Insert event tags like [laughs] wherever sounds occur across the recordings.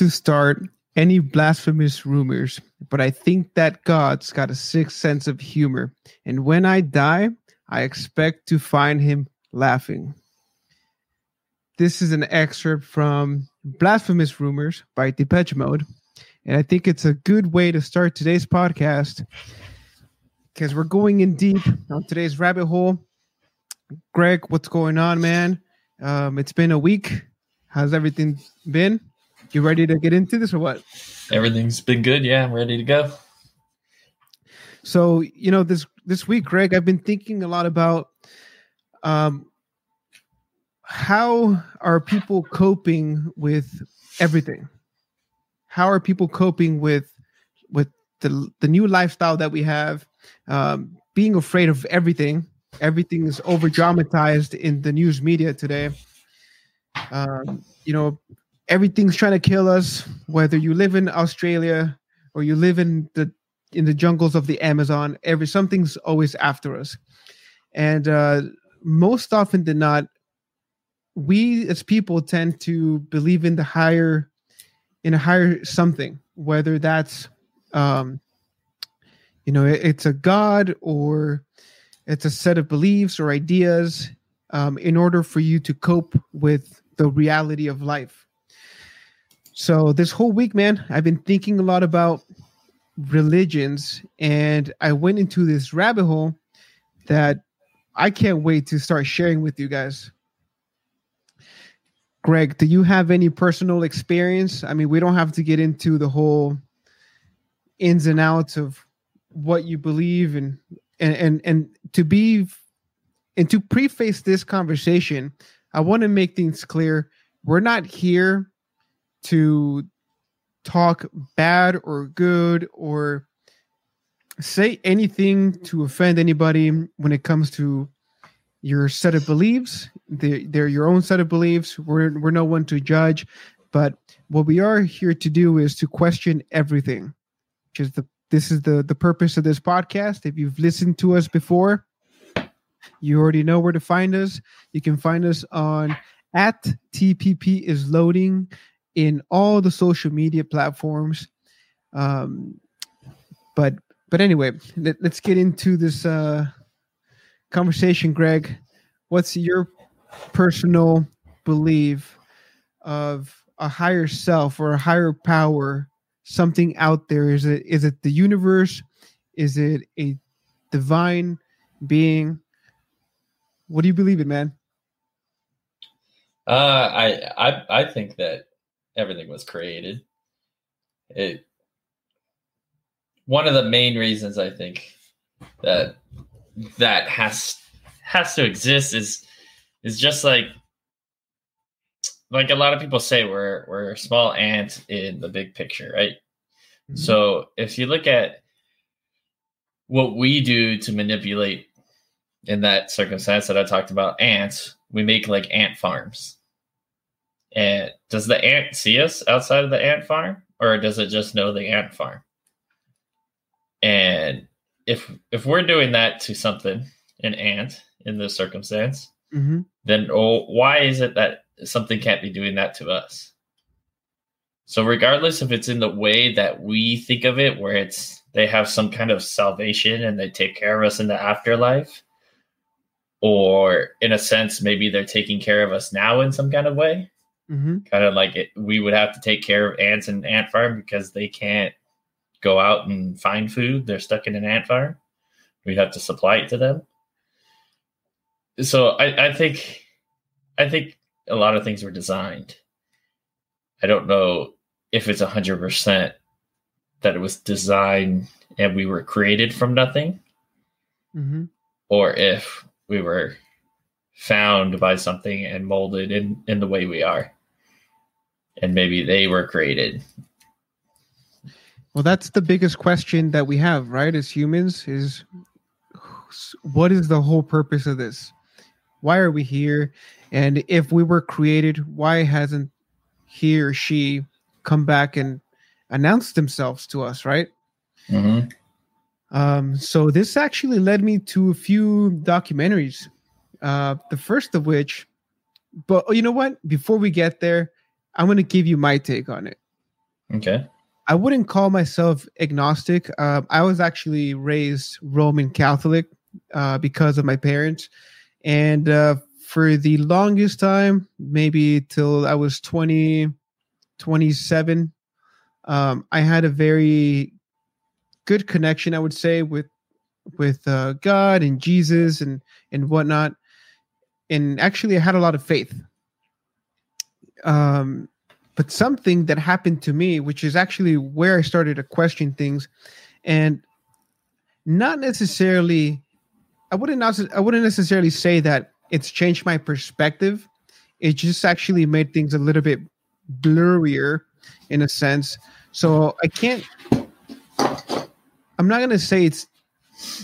to start any blasphemous rumors, but I think that God's got a sixth sense of humor. And when I die, I expect to find him laughing. This is an excerpt from Blasphemous Rumors by Depeche Mode. And I think it's a good way to start today's podcast because we're going in deep on today's rabbit hole. Greg, what's going on, man? Um, it's been a week. How's everything been? You ready to get into this or what? Everything's been good. Yeah, I'm ready to go. So, you know, this this week, Greg, I've been thinking a lot about um how are people coping with everything? How are people coping with with the the new lifestyle that we have? Um, being afraid of everything. Everything is over dramatized in the news media today. Um, you know, everything's trying to kill us. Whether you live in Australia or you live in the in the jungles of the Amazon, every something's always after us. And uh, most often than not, we as people tend to believe in the higher in a higher something whether that's um you know it's a god or it's a set of beliefs or ideas um, in order for you to cope with the reality of life so this whole week man i've been thinking a lot about religions and i went into this rabbit hole that i can't wait to start sharing with you guys Greg, do you have any personal experience? I mean, we don't have to get into the whole ins and outs of what you believe and and and, and to be and to preface this conversation, I want to make things clear. We're not here to talk bad or good or say anything to offend anybody when it comes to your set of beliefs. They're, they're your own set of beliefs. We're, we're no one to judge. But what we are here to do is to question everything, which is the this is the the purpose of this podcast. If you've listened to us before, you already know where to find us. You can find us on at TPP is loading in all the social media platforms. Um, but but anyway, let, us get into this uh, conversation, Greg. What's your personal belief of a higher self or a higher power, something out there? Is it is it the universe? Is it a divine being? What do you believe in, man? Uh, I I I think that everything was created. It one of the main reasons I think that that has has to exist is is just like like a lot of people say we're we're small ant in the big picture, right? Mm-hmm. So if you look at what we do to manipulate in that circumstance that I talked about ants, we make like ant farms. And does the ant see us outside of the ant farm or does it just know the ant farm? And if if we're doing that to something, an ant in this circumstance, mm-hmm. then oh, why is it that something can't be doing that to us? So regardless if it's in the way that we think of it, where it's they have some kind of salvation and they take care of us in the afterlife, or in a sense maybe they're taking care of us now in some kind of way, mm-hmm. kind of like it, we would have to take care of ants and ant farm because they can't go out and find food. They're stuck in an ant farm. We'd have to supply it to them. So I, I think I think a lot of things were designed. I don't know if it's a hundred percent that it was designed and we were created from nothing, mm-hmm. or if we were found by something and molded in in the way we are, and maybe they were created well, that's the biggest question that we have, right? As humans, is what is the whole purpose of this? Why are we here? And if we were created, why hasn't he or she come back and announced themselves to us, right? Mm-hmm. Um, so this actually led me to a few documentaries. Uh, the first of which, but you know what? Before we get there, I'm going to give you my take on it. Okay. I wouldn't call myself agnostic. Uh, I was actually raised Roman Catholic uh, because of my parents. And uh, for the longest time, maybe till I was 20, 27, um, I had a very good connection, I would say, with with uh, God and Jesus and and whatnot. And actually, I had a lot of faith. Um, but something that happened to me, which is actually where I started to question things, and not necessarily, I wouldn't I wouldn't necessarily say that it's changed my perspective. It just actually made things a little bit blurrier in a sense. So I can't. I'm not gonna say it's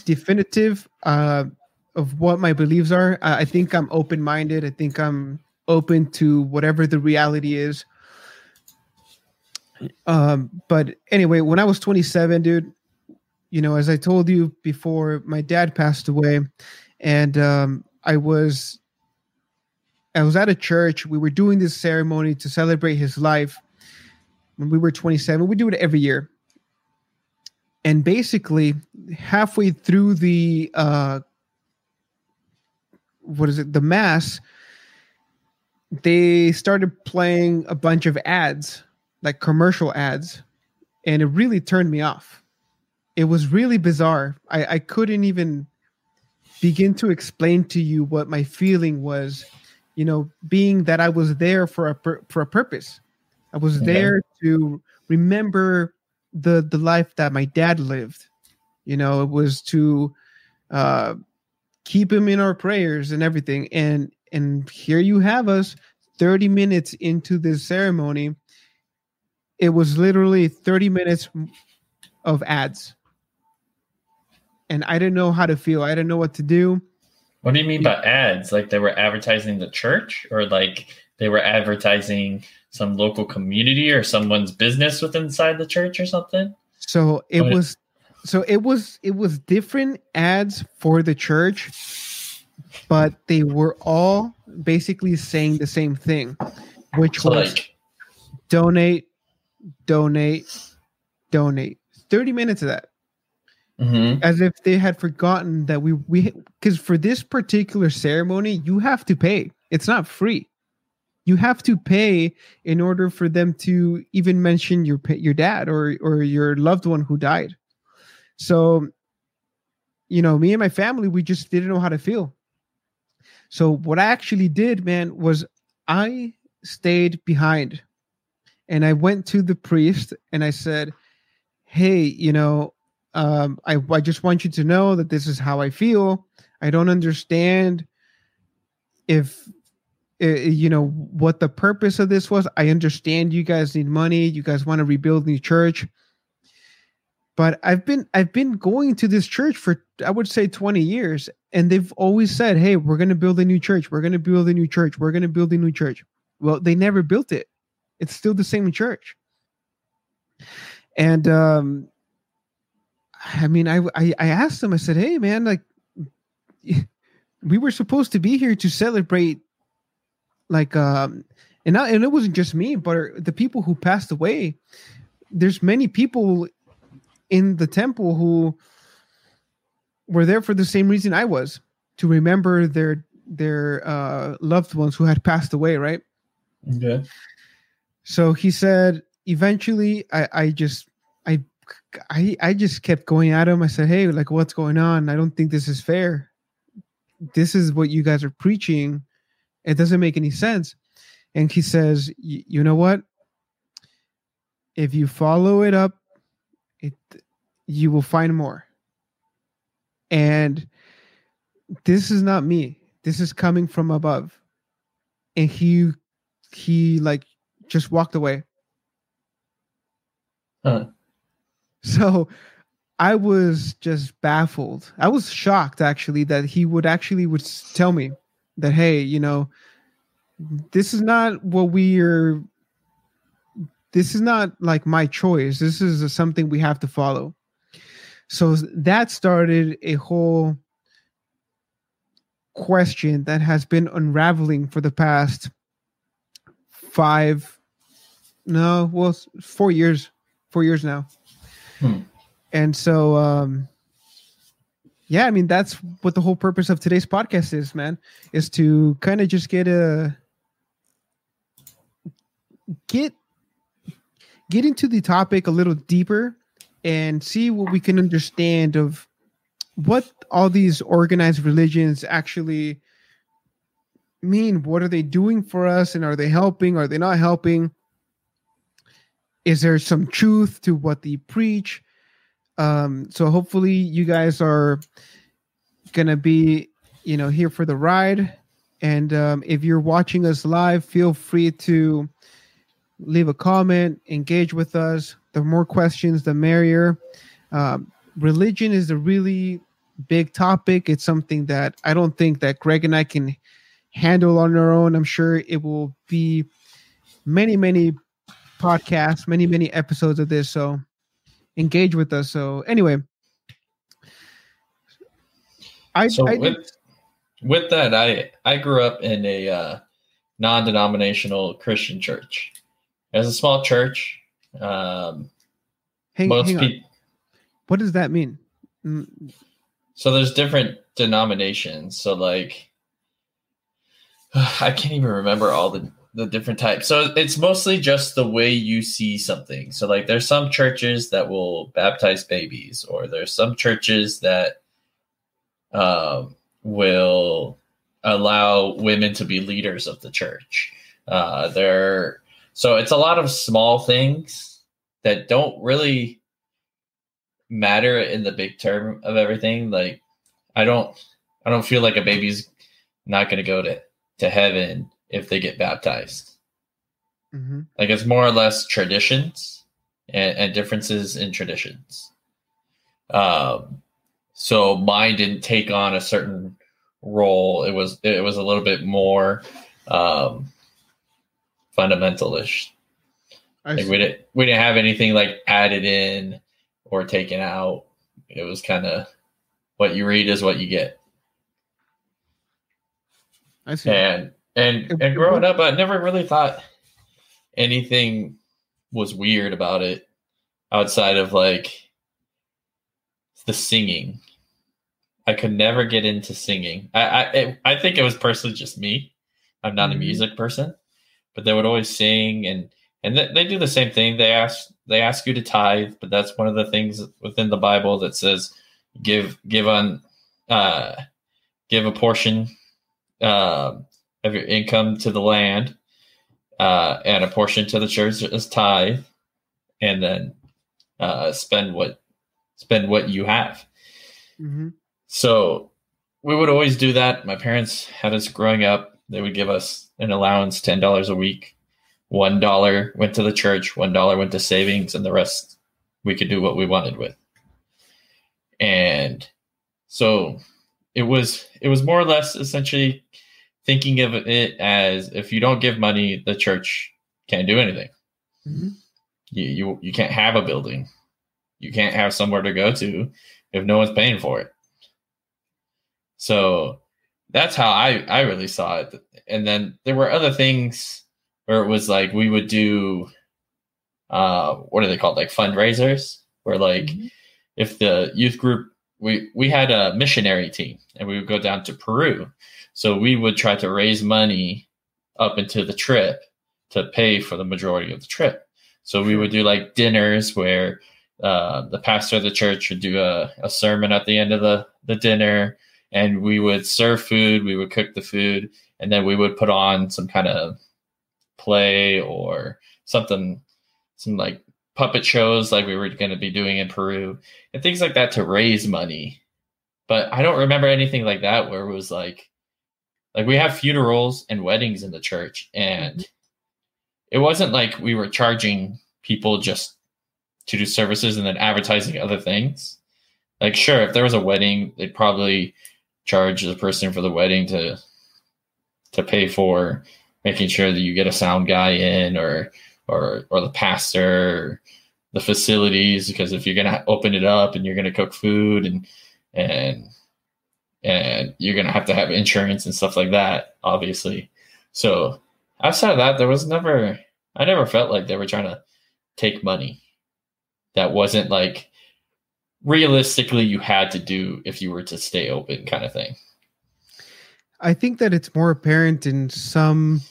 definitive uh, of what my beliefs are. I think I'm open minded. I think I'm open to whatever the reality is. Um, but anyway, when I was 27, dude, you know, as I told you before, my dad passed away, and um, I was I was at a church. We were doing this ceremony to celebrate his life when we were 27. We do it every year. And basically, halfway through the uh, what is it? The mass, they started playing a bunch of ads like commercial ads, and it really turned me off. It was really bizarre. I, I couldn't even begin to explain to you what my feeling was. You know, being that I was there for a for a purpose. I was okay. there to remember the the life that my dad lived. You know, it was to uh, keep him in our prayers and everything. And and here you have us, thirty minutes into this ceremony, it was literally 30 minutes of ads. And I didn't know how to feel. I didn't know what to do. What do you mean by ads? Like they were advertising the church or like they were advertising some local community or someone's business within inside the church or something? So it what was so it was it was different ads for the church, but they were all basically saying the same thing, which so was like, donate donate, donate. 30 minutes of that. Mm-hmm. As if they had forgotten that we we because for this particular ceremony you have to pay. It's not free. You have to pay in order for them to even mention your your dad or or your loved one who died. So, you know, me and my family we just didn't know how to feel. So what I actually did, man, was I stayed behind and I went to the priest and I said, "Hey, you know, um, I I just want you to know that this is how I feel. I don't understand if uh, you know what the purpose of this was. I understand you guys need money. You guys want to rebuild the church." But I've been I've been going to this church for I would say 20 years and they've always said, "Hey, we're going to build a new church. We're going to build a new church. We're going to build a new church." Well, they never built it it's still the same church. And um, I mean, I, I I asked them. I said, "Hey, man, like, [laughs] we were supposed to be here to celebrate, like, um, and and it wasn't just me, but the people who passed away. There's many people in the temple who were there for the same reason I was to remember their their uh, loved ones who had passed away, right? Okay. So he said, eventually, I, I just, I, I, I just kept going at him. I said, hey, like, what's going on? I don't think this is fair. This is what you guys are preaching. It doesn't make any sense. And he says, you know what? If you follow it up, it, you will find more. And this is not me. This is coming from above. And he, he like just walked away. Huh. So I was just baffled. I was shocked actually that he would actually would tell me that hey, you know, this is not what we are this is not like my choice. This is something we have to follow. So that started a whole question that has been unraveling for the past five No, well, four years, four years now. Hmm. And so, um, yeah, I mean, that's what the whole purpose of today's podcast is, man, is to kind of just get a get get into the topic a little deeper and see what we can understand of what all these organized religions actually mean. What are they doing for us? And are they helping? Are they not helping? Is there some truth to what they preach? Um, so hopefully you guys are gonna be, you know, here for the ride. And um, if you're watching us live, feel free to leave a comment, engage with us. The more questions, the merrier. Um, religion is a really big topic. It's something that I don't think that Greg and I can handle on our own. I'm sure it will be many, many podcasts, many, many episodes of this. So engage with us. So anyway, I, so I with, with that, I I grew up in a uh, non-denominational Christian church. As a small church. Um, hang, most hang people. What does that mean? Mm. So there's different denominations. So like, [sighs] I can't even remember all the the different types. So it's mostly just the way you see something. So like, there's some churches that will baptize babies, or there's some churches that um, will allow women to be leaders of the church. Uh, there so it's a lot of small things that don't really matter in the big term of everything. Like I don't I don't feel like a baby's not going to go to to heaven if they get baptized. Mm-hmm. Like it's more or less traditions and, and differences in traditions. Um, so mine didn't take on a certain role. It was it was a little bit more um, fundamentalish. Like we didn't we didn't have anything like added in or taken out. It was kind of what you read is what you get. I see. And and and growing up, I never really thought anything was weird about it outside of like the singing. I could never get into singing. I I I think it was personally just me. I'm not mm-hmm. a music person but they would always sing and and they, they do the same thing. They ask they ask you to tithe, but that's one of the things within the Bible that says give give on uh, give a portion uh, of your income to the land uh, and a portion to the church as tithe, and then uh, spend what spend what you have. Mm-hmm. So we would always do that. My parents had us growing up they would give us an allowance, ten dollars a week. One dollar went to the church, one dollar went to savings, and the rest we could do what we wanted with. And so it was it was more or less essentially thinking of it as if you don't give money, the church can't do anything. Mm-hmm. You, you you can't have a building. You can't have somewhere to go to if no one's paying for it. So that's how I I really saw it. And then there were other things where it was like we would do uh what are they called like fundraisers where like mm-hmm. if the youth group we we had a missionary team and we would go down to Peru. So we would try to raise money up into the trip to pay for the majority of the trip. So we would do like dinners where uh, the pastor of the church would do a, a sermon at the end of the, the dinner and we would serve food, we would cook the food, and then we would put on some kind of play or something, some like puppet shows like we were going to be doing in Peru and things like that to raise money. But I don't remember anything like that where it was like, like we have funerals and weddings in the church, and mm-hmm. it wasn't like we were charging people just to do services and then advertising other things. Like, sure, if there was a wedding, they'd probably charge the person for the wedding to to pay for making sure that you get a sound guy in or or or the pastor or the facilities because if you're gonna open it up and you're gonna cook food and and and you're gonna have to have insurance and stuff like that obviously so outside of that there was never I never felt like they were trying to take money. That wasn't like realistically you had to do if you were to stay open kind of thing. I think that it's more apparent in some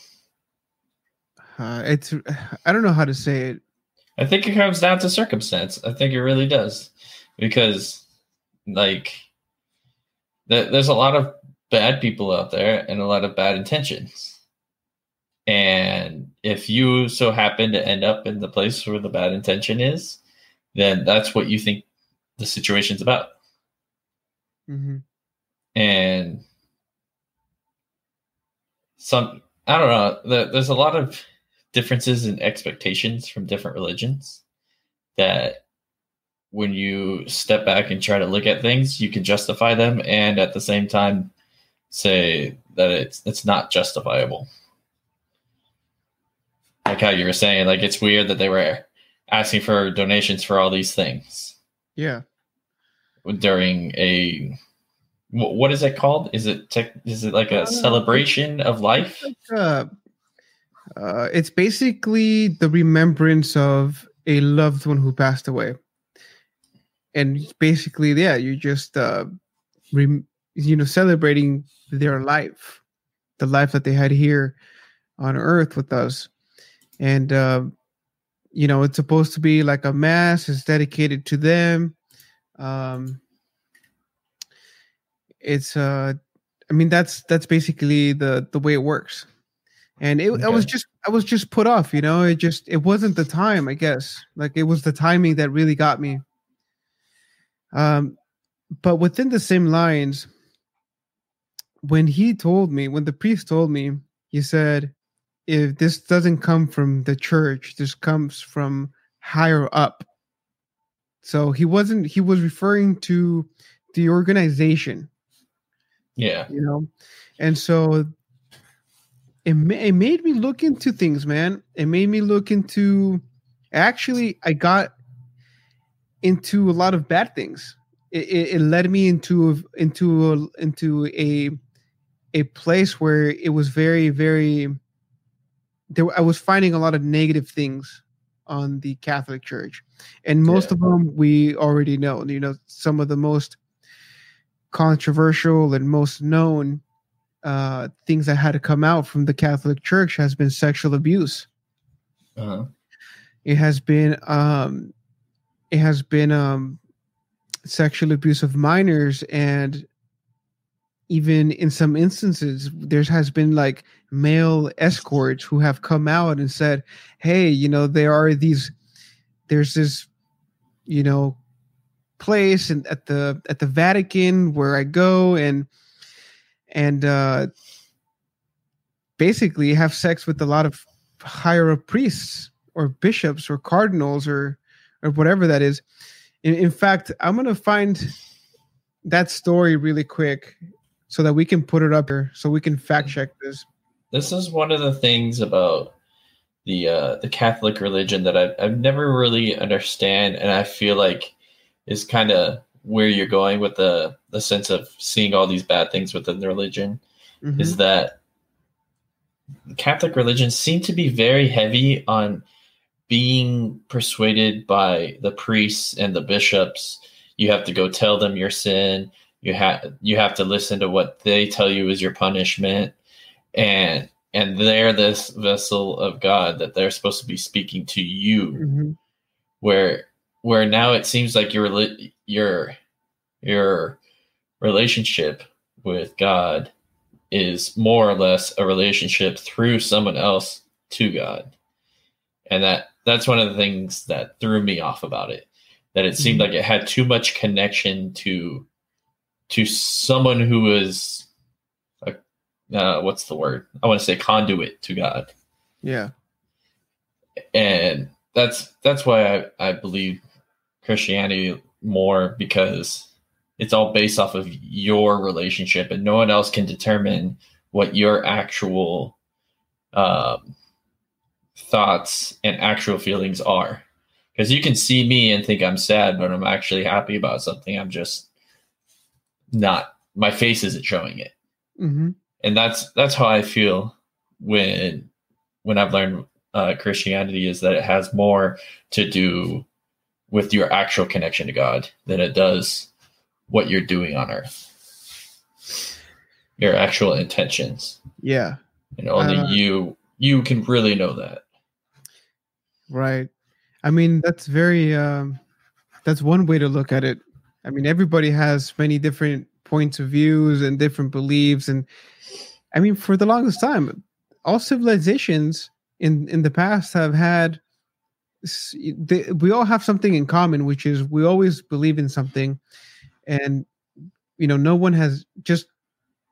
uh, it's I don't know how to say it. I think it comes down to circumstance. I think it really does. Because like th- there's a lot of bad people out there and a lot of bad intentions. And if you so happen to end up in the place where the bad intention is, then that's what you think the situation's about. Mm-hmm. And some, I don't know, there's a lot of differences in expectations from different religions that when you step back and try to look at things, you can justify them and at the same time say that it's it's not justifiable. Like how you were saying, like it's weird that they were asking for donations for all these things. Yeah. During a what is it called? Is it tech, is it like a uh, celebration of life? Uh, uh, it's basically the remembrance of a loved one who passed away, and basically, yeah, you're just uh, rem- you know celebrating their life, the life that they had here on Earth with us, and uh, you know it's supposed to be like a mass. It's dedicated to them. Um, it's uh i mean that's that's basically the the way it works and it, okay. I was just I was just put off, you know. It just it wasn't the time, I guess. Like it was the timing that really got me. Um, but within the same lines, when he told me, when the priest told me, he said, "If this doesn't come from the church, this comes from higher up." So he wasn't. He was referring to the organization yeah. You know, and so it, it made me look into things, man. It made me look into actually, I got into a lot of bad things. It, it, it led me into into a, into a a place where it was very very there I was finding a lot of negative things on the Catholic Church. And most yeah. of them we already know. You know, some of the most controversial and most known uh, things that had to come out from the Catholic Church has been sexual abuse. Uh-huh. It has been um, it has been um, sexual abuse of minors, and even in some instances, there has been like male escorts who have come out and said, "Hey, you know, there are these, there's this, you know, place and at the at the Vatican where I go and and uh, basically have sex with a lot of higher up priests or bishops or cardinals or or whatever that is. In, in fact, I'm gonna find that story really quick so that we can put it up here so we can fact check this. This is one of the things about the uh, the Catholic religion that I've, I've never really understand, and I feel like is kind of where you're going with the the sense of seeing all these bad things within the religion mm-hmm. is that Catholic religions seem to be very heavy on being persuaded by the priests and the bishops. You have to go tell them your sin. You have you have to listen to what they tell you is your punishment, and and they're this vessel of God that they're supposed to be speaking to you. Mm-hmm. Where where now it seems like your your your relationship with God is more or less a relationship through someone else to God. And that that's one of the things that threw me off about it. That it seemed mm-hmm. like it had too much connection to to someone who was uh, what's the word? I want to say conduit to God. Yeah. And that's that's why I, I believe Christianity more because it's all based off of your relationship and no one else can determine what your actual um, thoughts and actual feelings are because you can see me and think i'm sad but i'm actually happy about something i'm just not my face isn't showing it mm-hmm. And that's that's how i feel when when i've learned uh, Christianity is that it has more to do with your actual connection to God than it does what you're doing on earth. Your actual intentions. Yeah. And only uh, you you can really know that. Right. I mean, that's very um that's one way to look at it. I mean, everybody has many different points of views and different beliefs and I mean, for the longest time, all civilizations in in the past have had they, we all have something in common which is we always believe in something and you know no one has just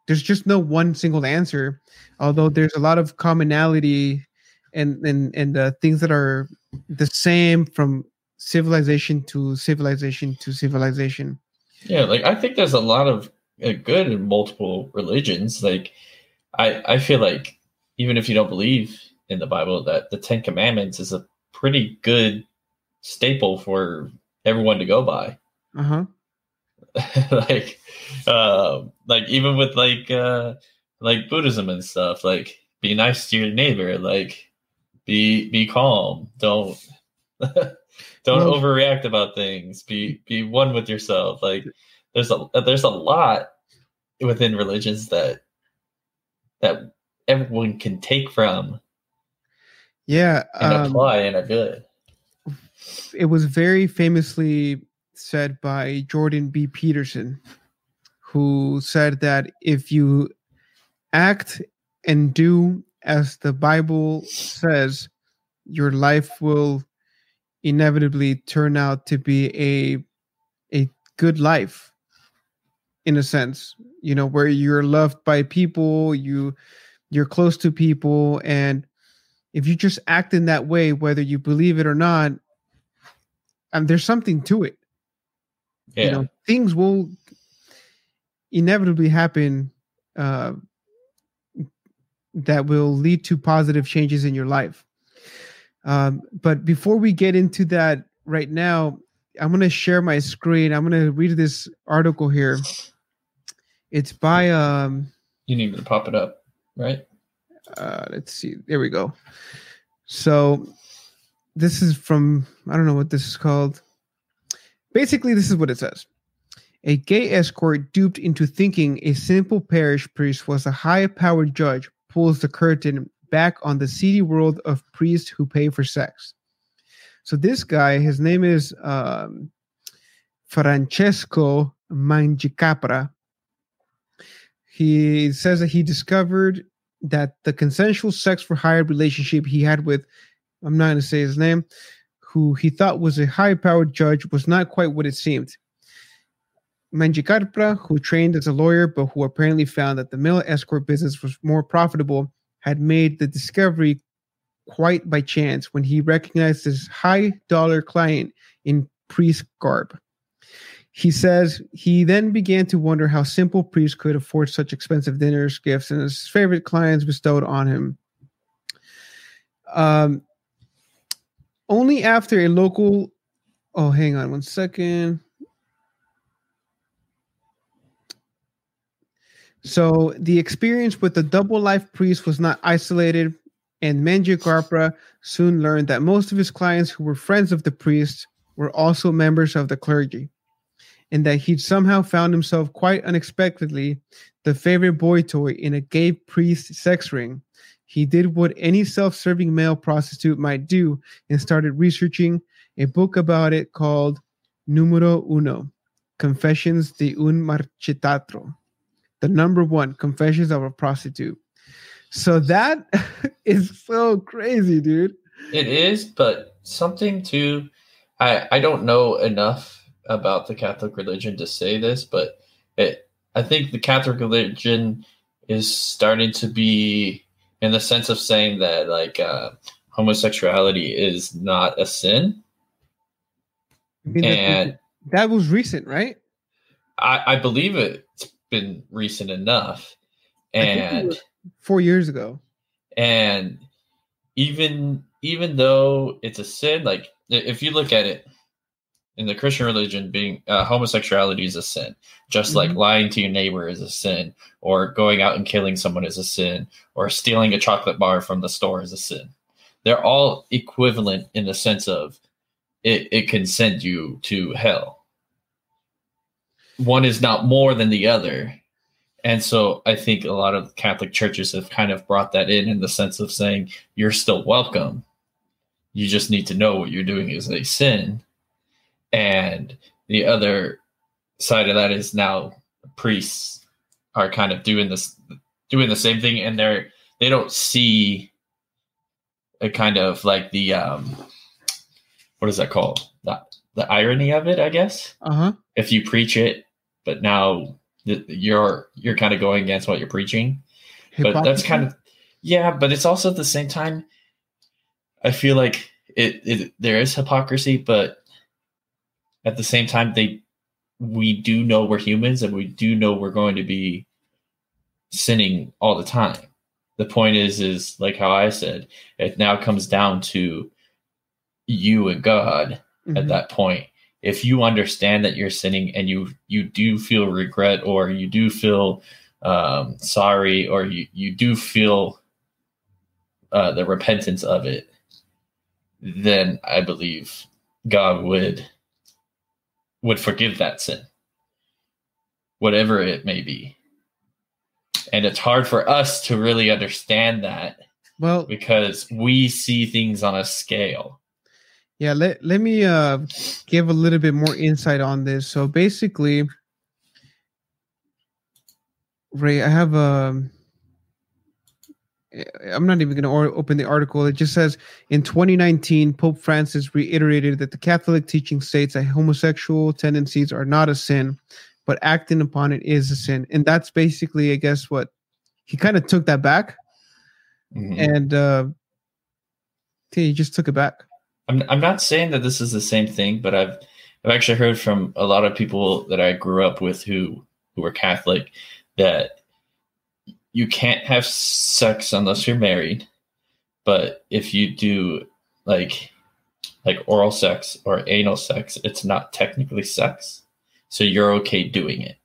there's just no one single answer although there's a lot of commonality and and and uh, things that are the same from civilization to civilization to civilization yeah like i think there's a lot of uh, good in multiple religions like i i feel like even if you don't believe in the bible that the 10 commandments is a pretty good staple for everyone to go by. Uh-huh. [laughs] Like uh like even with like uh like buddhism and stuff like be nice to your neighbor like be be calm don't [laughs] don't overreact about things. Be be one with yourself. Like there's a there's a lot within religions that that everyone can take from yeah and um, apply and are good it was very famously said by Jordan B. Peterson, who said that if you act and do as the Bible says, your life will inevitably turn out to be a a good life in a sense you know where you're loved by people you you're close to people and if you just act in that way whether you believe it or not and there's something to it yeah. you know things will inevitably happen uh, that will lead to positive changes in your life um, but before we get into that right now i'm going to share my screen. I'm going to read this article here. It's by um you need me to pop it up right? Uh let's see. There we go. So this is from i don't know what this is called. Basically, this is what it says. A gay escort duped into thinking a simple parish priest was a high powered judge pulls the curtain back on the seedy world of priests who pay for sex. So, this guy, his name is um, Francesco Mangicapra. He says that he discovered that the consensual sex for hire relationship he had with, I'm not going to say his name, who he thought was a high powered judge, was not quite what it seemed. Mangicapra, who trained as a lawyer but who apparently found that the male escort business was more profitable, had made the discovery quite by chance when he recognized his high dollar client in priest garb. He says he then began to wonder how simple priests could afford such expensive dinners, gifts, and his favorite clients bestowed on him. Um, only after a local. Oh, hang on one second. So the experience with the double life priest was not isolated, and Mangicapra soon learned that most of his clients who were friends of the priest were also members of the clergy, and that he'd somehow found himself quite unexpectedly the favorite boy toy in a gay priest sex ring he did what any self serving male prostitute might do and started researching a book about it called Numero Uno Confessions de un Marchettaro. The number one, Confessions of a Prostitute. So that [laughs] is so crazy, dude. It is, but something to I I don't know enough about the Catholic religion to say this, but it I think the Catholic religion is starting to be in the sense of saying that like uh, homosexuality is not a sin. and that, was recent, right? I, I believe it's been recent enough, and four years ago. And even even though it's a sin, like if you look at it in the Christian religion, being uh, homosexuality is a sin, just mm-hmm. like lying to your neighbor is a sin, or going out and killing someone is a sin, or stealing a chocolate bar from the store is a sin. they're all equivalent in the sense of it, it can send you to hell. One is not more than the other. And so I think a lot of Catholic churches have kind of brought that in in the sense of saying you're still welcome. You just need to know what you're doing is a sin. And the other side of that is now priests are kind of doing this doing the same thing and they're they don't see a kind of like the um what is that called the, the irony of it i guess uh-huh if you preach it but now you're you're kind of going against what you're preaching Hypocrisy? but that's kind of yeah but it's also at the same time i feel like it, it there is hypocrisy but at the same time they we do know we're humans and we do know we're going to be sinning all the time the point is is like how i said it now comes down to you and god mm-hmm. at that point if you understand that you're sinning and you you do feel regret or you do feel um, sorry or you, you do feel uh, the repentance of it then i believe god would would forgive that sin whatever it may be. And it's hard for us to really understand that well because we see things on a scale yeah let, let me uh give a little bit more insight on this so basically ray i have a um, I'm not even going to open the article. It just says in 2019, Pope Francis reiterated that the Catholic teaching states that homosexual tendencies are not a sin, but acting upon it is a sin. And that's basically, I guess, what he kind of took that back. Mm-hmm. And uh, he just took it back. I'm, I'm not saying that this is the same thing, but I've, I've actually heard from a lot of people that I grew up with who, who were Catholic that you can't have sex unless you're married. But if you do like like oral sex or anal sex, it's not technically sex so you're okay doing it.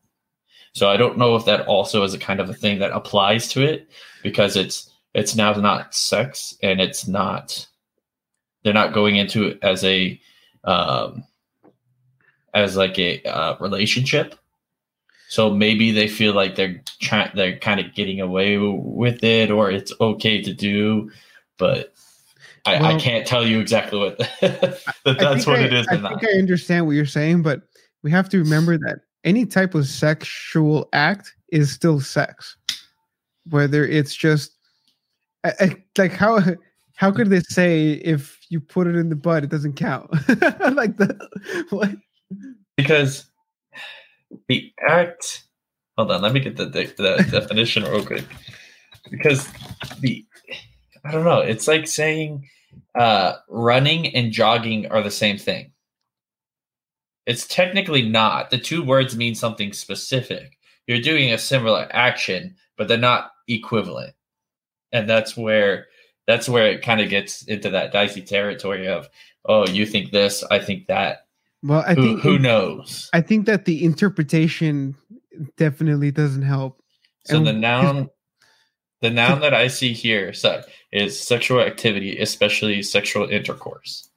So I don't know if that also is a kind of a thing that applies to it because it's it's now not sex and it's not they're not going into it as a um as like a uh, relationship. So maybe they feel like they're trying they're kind of getting away with it or it's okay to do, but I, well, I can't tell you exactly what [laughs] that that's what I, it is. I think I understand what you're saying, but we have to remember that any type of sexual act is still sex, whether it's just I, like how how could they say if you put it in the butt it doesn't count [laughs] like the what? Because the act. Hold on, let me get the, the, the [laughs] definition real quick. Because the I don't know. It's like saying uh, running and jogging are the same thing. It's technically not. The two words mean something specific. You're doing a similar action, but they're not equivalent. And that's where that's where it kind of gets into that dicey territory of, oh, you think this, I think that. Well, I who, think who knows. I think that the interpretation definitely doesn't help. So and the noun, the noun that I see here is sexual activity, especially sexual intercourse.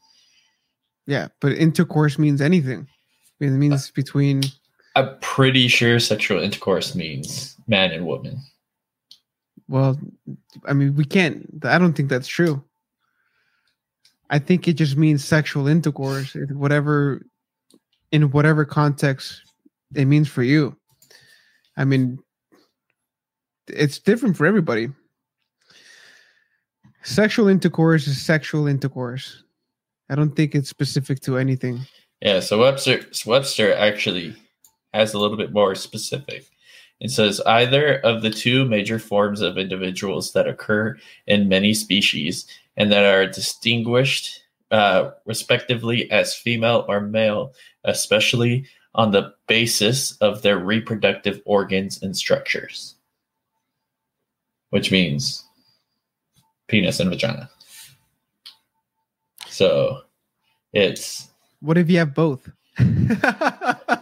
Yeah, but intercourse means anything. It means uh, between. I'm pretty sure sexual intercourse means man and woman. Well, I mean, we can't. I don't think that's true. I think it just means sexual intercourse, whatever, in whatever context it means for you. I mean, it's different for everybody. Sexual intercourse is sexual intercourse. I don't think it's specific to anything. Yeah, so Webster Webster actually has a little bit more specific. It says either of the two major forms of individuals that occur in many species and that are distinguished uh, respectively as female or male, especially on the basis of their reproductive organs and structures, which means penis and vagina. So it's what if you have both? [laughs]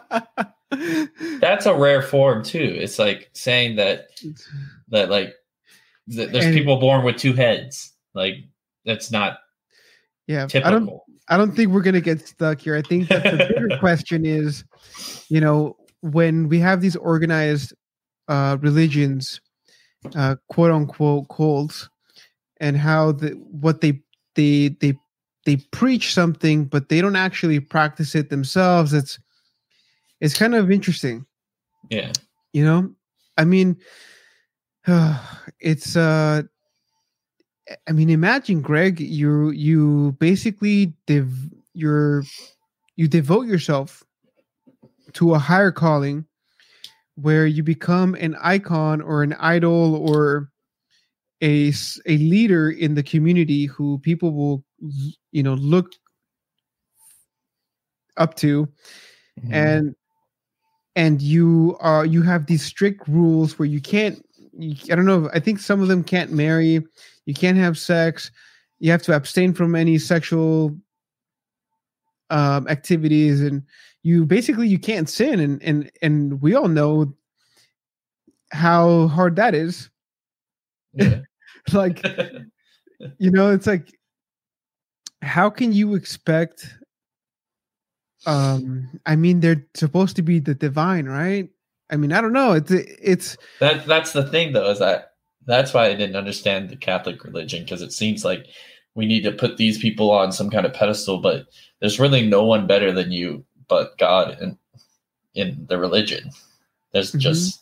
That's a rare form too. It's like saying that that like that there's and, people born with two heads. Like that's not yeah typical. I don't I don't think we're gonna get stuck here. I think that the bigger [laughs] question is, you know, when we have these organized uh, religions, uh, quote unquote cults, and how the what they they they they preach something, but they don't actually practice it themselves. It's it's kind of interesting. Yeah, you know, I mean, uh, [sighs] it's uh I mean, imagine, Greg, you you basically dev- you're you devote yourself to a higher calling where you become an icon or an idol or a a leader in the community who people will you know look up to mm-hmm. and and you are you have these strict rules where you can't you, I don't know I think some of them can't marry you can't have sex you have to abstain from any sexual um, activities and you basically you can't sin and and and we all know how hard that is yeah. [laughs] like [laughs] you know it's like how can you expect um i mean they're supposed to be the divine right? I mean i don't know. It's it's that that's the thing though is that that's why i didn't understand the catholic religion because it seems like we need to put these people on some kind of pedestal but there's really no one better than you but god in in the religion. There's mm-hmm. just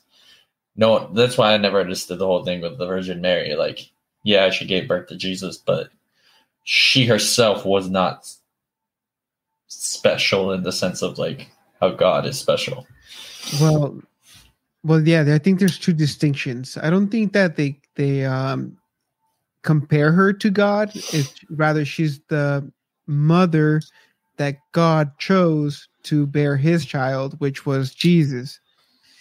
no that's why i never understood the whole thing with the virgin mary. Like yeah she gave birth to jesus but she herself was not special in the sense of like how God is special. Well, well, yeah. I think there's two distinctions. I don't think that they they um compare her to God. It's rather she's the mother that God chose to bear His child, which was Jesus.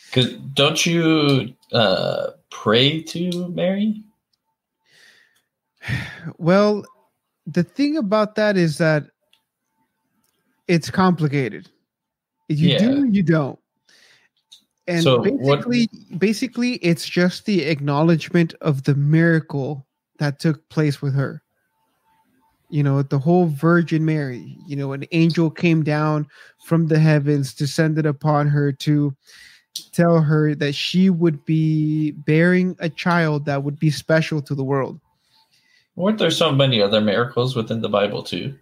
Because don't you uh, pray to Mary? [sighs] Well, the thing about that is that it's complicated. You yeah. do, you don't. And so basically, what... basically, it's just the acknowledgement of the miracle that took place with her. You know, the whole Virgin Mary. You know, an angel came down from the heavens, descended upon her to tell her that she would be bearing a child that would be special to the world. Weren't there so many other miracles within the Bible too?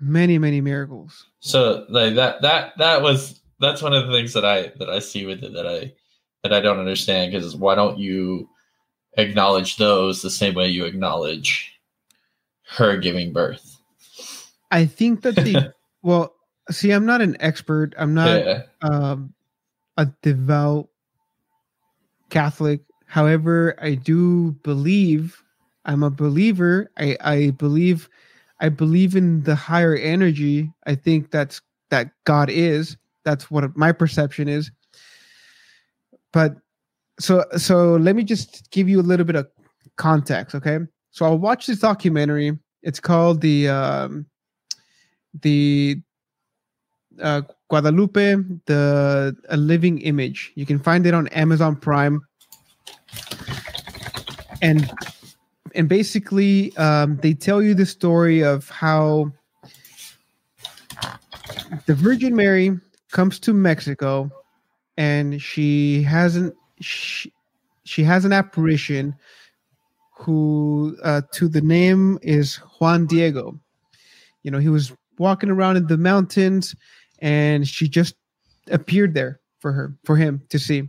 Many, many miracles. So like that that that was that's one of the things that I that I see with it that I that I don't understand because why don't you acknowledge those the same way you acknowledge her giving birth? I think that the [laughs] well, see, I'm not an expert. I'm not yeah. um, a devout Catholic. However, I do believe I'm a believer. I, I believe I believe in the higher energy. I think that's that God is. That's what my perception is. But so so let me just give you a little bit of context, okay? So I'll watch this documentary. It's called the um, the uh, Guadalupe, the a living image. You can find it on Amazon Prime. And and basically um, they tell you the story of how the Virgin Mary comes to Mexico and she hasn't she, she has an apparition who uh, to the name is Juan Diego. You know, he was walking around in the mountains and she just appeared there for her for him to see.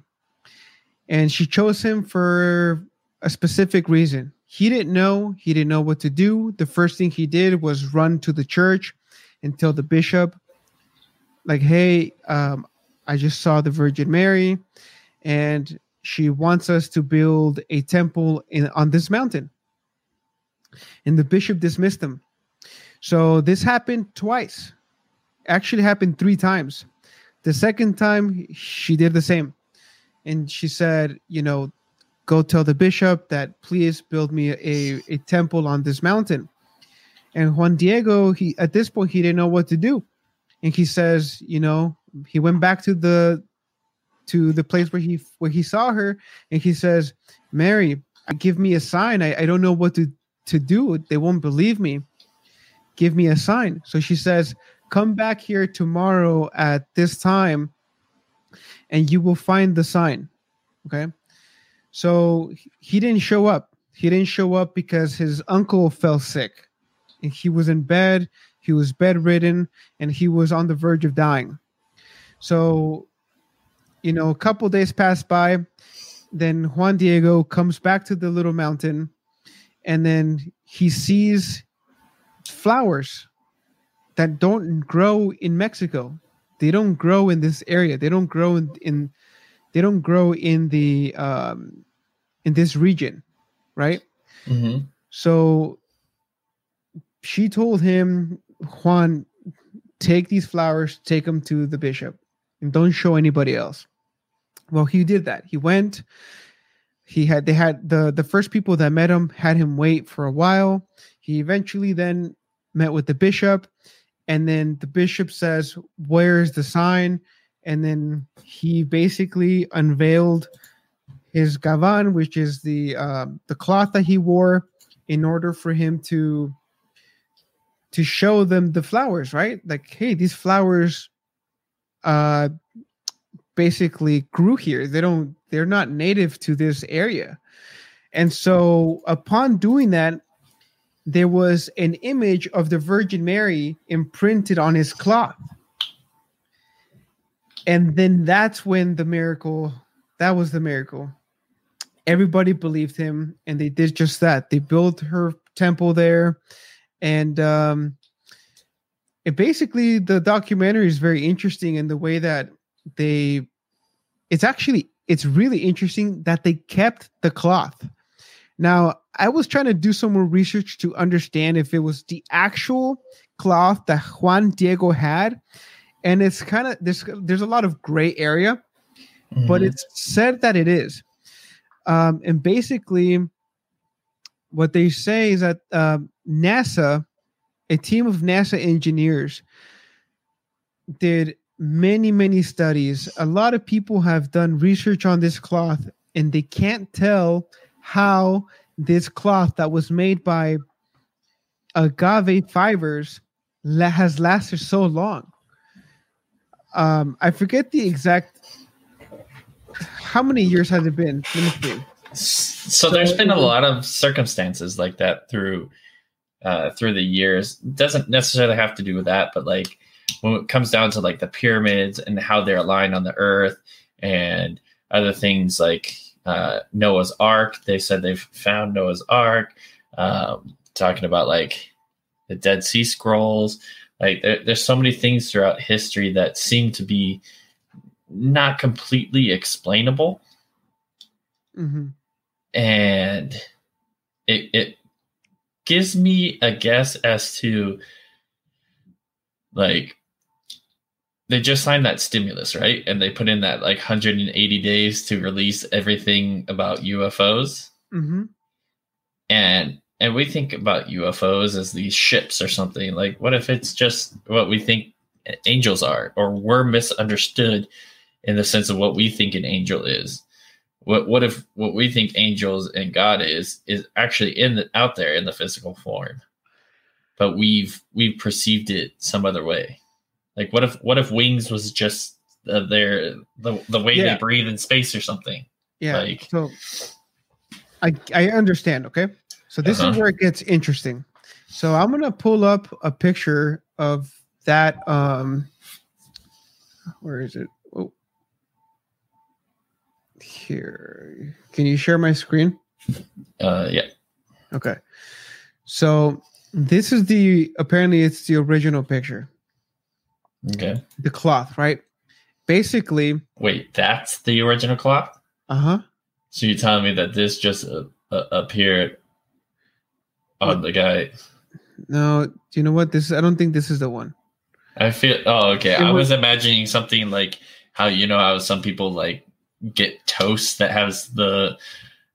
And she chose him for a specific reason he didn't know. He didn't know what to do. The first thing he did was run to the church and tell the bishop, like, hey, um, I just saw the Virgin Mary, and she wants us to build a temple in on this mountain. And the bishop dismissed him. So this happened twice. Actually happened three times. The second time she did the same. And she said, you know, go tell the bishop that please build me a, a temple on this mountain. And Juan Diego, he at this point he didn't know what to do. And he says, you know, he went back to the to the place where he where he saw her and he says, Mary, give me a sign. I, I don't know what to to do, they won't believe me. Give me a sign. So she says, Come back here tomorrow at this time and you will find the sign. Okay. So he didn't show up. He didn't show up because his uncle fell sick. And he was in bed, he was bedridden, and he was on the verge of dying. So, you know, a couple days passed by. Then Juan Diego comes back to the little mountain and then he sees flowers that don't grow in Mexico. They don't grow in this area. They don't grow in, in they don't grow in the um, in this region, right? Mm-hmm. So she told him, Juan, take these flowers, take them to the bishop, and don't show anybody else. Well, he did that. He went. He had they had the the first people that met him had him wait for a while. He eventually then met with the bishop, and then the bishop says, "Where's the sign?" And then he basically unveiled his gavan, which is the uh, the cloth that he wore, in order for him to to show them the flowers, right? Like, hey, these flowers uh basically grew here. They don't they're not native to this area. And so upon doing that, there was an image of the Virgin Mary imprinted on his cloth. And then that's when the miracle, that was the miracle. Everybody believed him and they did just that. They built her temple there. And um, it basically, the documentary is very interesting in the way that they it's actually it's really interesting that they kept the cloth. Now, I was trying to do some more research to understand if it was the actual cloth that Juan Diego had, and it's kind of there's there's a lot of gray area, mm-hmm. but it's said that it is. Um, and basically, what they say is that uh, NASA, a team of NASA engineers, did many, many studies. A lot of people have done research on this cloth and they can't tell how this cloth that was made by agave fibers has lasted so long. Um, I forget the exact. How many years has it been? So there's been a lot of circumstances like that through uh, through the years. Doesn't necessarily have to do with that, but like when it comes down to like the pyramids and how they're aligned on the earth and other things like uh, Noah's Ark, they said they've found Noah's Ark. Um, talking about like the Dead Sea Scrolls, like there, there's so many things throughout history that seem to be not completely explainable, mm-hmm. and it it gives me a guess as to like they just signed that stimulus, right? And they put in that like 180 days to release everything about UFOs. Mm-hmm. And and we think about UFOs as these ships or something. Like, what if it's just what we think angels are, or we're misunderstood in the sense of what we think an angel is? What what if what we think angels and God is is actually in the out there in the physical form, but we've we've perceived it some other way? Like, what if what if wings was just uh, their the the way yeah. they breathe in space or something? Yeah. Like, so I I understand. Okay, so this uh-huh. is where it gets interesting. So I'm gonna pull up a picture of that. Um, where is it? Oh, here. Can you share my screen? Uh, yeah. Okay. So this is the apparently it's the original picture. Okay. The cloth, right? Basically. Wait, that's the original cloth? Uh huh. So you're telling me that this just uh, uh, appeared on what? the guy? No, do you know what? This is, I don't think this is the one. I feel. Oh, okay. It I was, was imagining something like how you know how some people like get toast that has the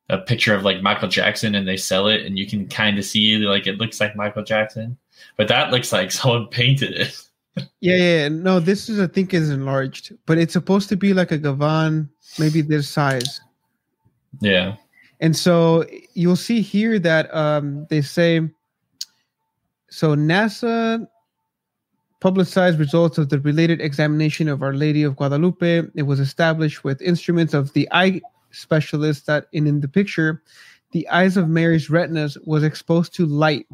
a picture of like Michael Jackson and they sell it and you can kind of see like it looks like Michael Jackson, but that looks like [laughs] someone painted it yeah, yeah, no, this is I think is enlarged, but it's supposed to be like a Gavan, maybe this size. Yeah. And so you'll see here that um, they say so NASA publicized results of the related examination of Our Lady of Guadalupe. It was established with instruments of the eye specialist that in, in the picture, the eyes of Mary's retinas was exposed to light,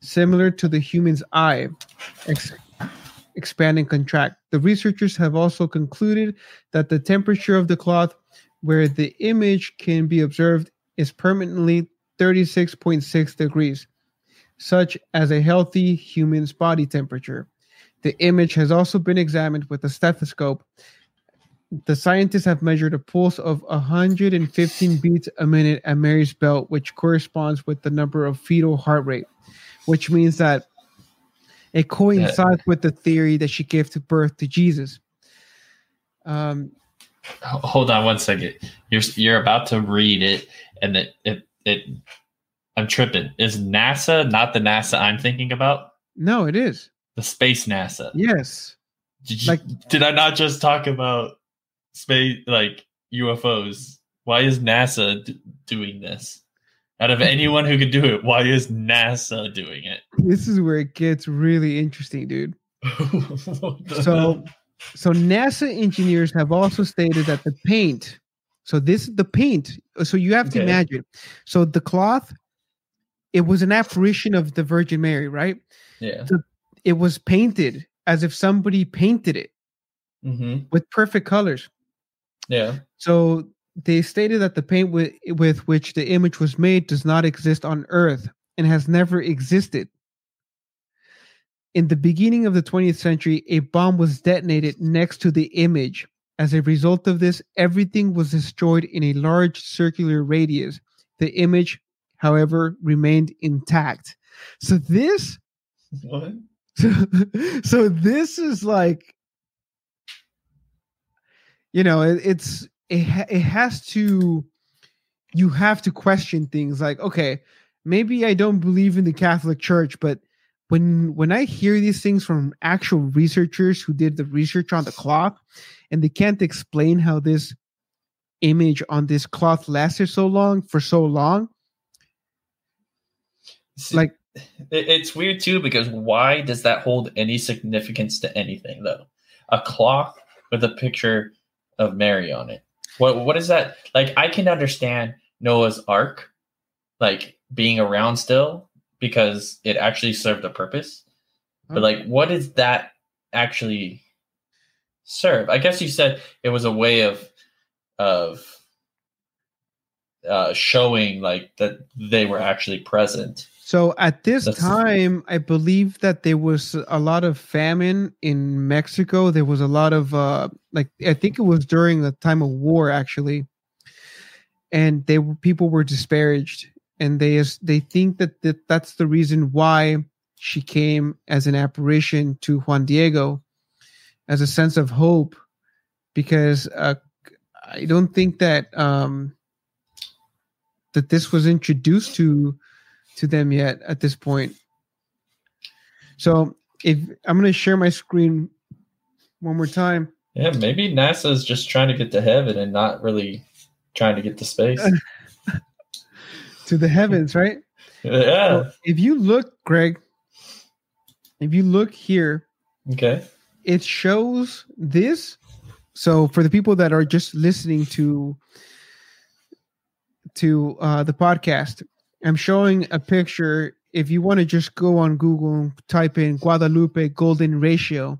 similar to the human's eye, ex- expand and contract. The researchers have also concluded that the temperature of the cloth where the image can be observed is permanently 36.6 degrees, such as a healthy human's body temperature. The image has also been examined with a stethoscope. The scientists have measured a pulse of 115 beats a minute at Mary's belt, which corresponds with the number of fetal heart rate, which means that it coincides yeah. with the theory that she gave birth to Jesus. Um, hold on one second. You're you're about to read it, and it it it. I'm tripping. Is NASA not the NASA I'm thinking about? No, it is the space NASA. Yes. Did you, like, did I not just talk about space like UFOs? Why is NASA d- doing this? Out of anyone who could do it, why is NASA doing it? This is where it gets really interesting, dude. [laughs] so so NASA engineers have also stated that the paint, so this is the paint. So you have to okay. imagine. So the cloth, it was an apparition of the Virgin Mary, right? Yeah. So it was painted as if somebody painted it mm-hmm. with perfect colors. Yeah. So they stated that the paint with, with which the image was made does not exist on Earth and has never existed. In the beginning of the 20th century, a bomb was detonated next to the image. As a result of this, everything was destroyed in a large circular radius. The image, however, remained intact. So this what? So, [laughs] so this is like you know, it, it's it, it has to you have to question things like okay, maybe I don't believe in the Catholic Church, but when when I hear these things from actual researchers who did the research on the cloth, and they can't explain how this image on this cloth lasted so long for so long, See, like it's weird too because why does that hold any significance to anything though? A cloth with a picture of Mary on it. What what is that? Like I can understand Noah's Ark, like being around still because it actually served a purpose. But like, what does that actually serve? I guess you said it was a way of of uh, showing like that they were actually present. So at this That's time, I believe that there was a lot of famine in Mexico. There was a lot of uh, like I think it was during the time of war actually, and they were people were disparaged and they they think that, that that's the reason why she came as an apparition to Juan Diego as a sense of hope because uh, I don't think that um, that this was introduced to to them yet at this point. So if I'm going to share my screen one more time. Yeah, maybe NASA is just trying to get to heaven and not really trying to get to space. [laughs] to the heavens, right? Yeah. So if you look, Greg, if you look here, okay, it shows this. So for the people that are just listening to to uh, the podcast, I'm showing a picture. If you want to just go on Google and type in Guadalupe golden ratio,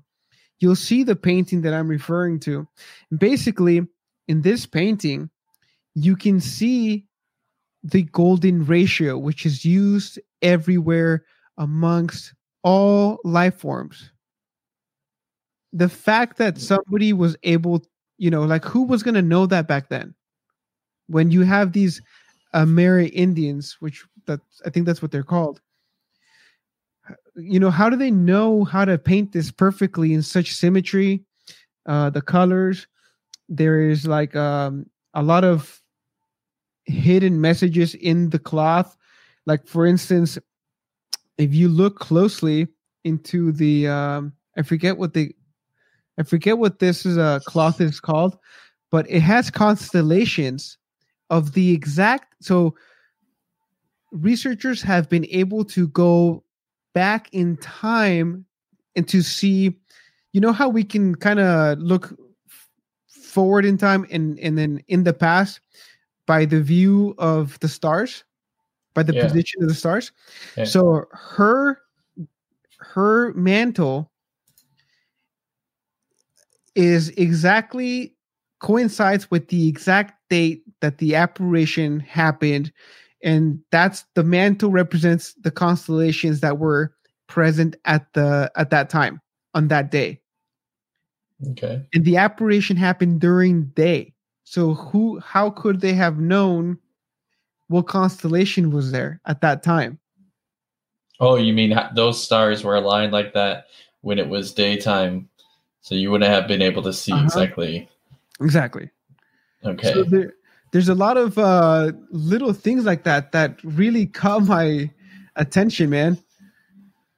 you'll see the painting that I'm referring to. Basically, in this painting, you can see the golden ratio, which is used everywhere amongst all life forms. The fact that somebody was able, you know, like who was going to know that back then? When you have these Amerindians, which that I think that's what they're called. You know, how do they know how to paint this perfectly in such symmetry? Uh, the colors, there is like um, a lot of hidden messages in the cloth. Like for instance, if you look closely into the um, I forget what the I forget what this is a uh, cloth is called, but it has constellations of the exact so researchers have been able to go back in time and to see you know how we can kind of look forward in time and and then in the past by the view of the stars by the yeah. position of the stars yeah. so her her mantle is exactly coincides with the exact date that the apparition happened and that's the mantle represents the constellations that were present at the at that time on that day okay and the apparition happened during day so who how could they have known what constellation was there at that time? Oh you mean those stars were aligned like that when it was daytime so you wouldn't have been able to see uh-huh. exactly. Exactly. Okay. So there, there's a lot of uh little things like that that really caught my attention man.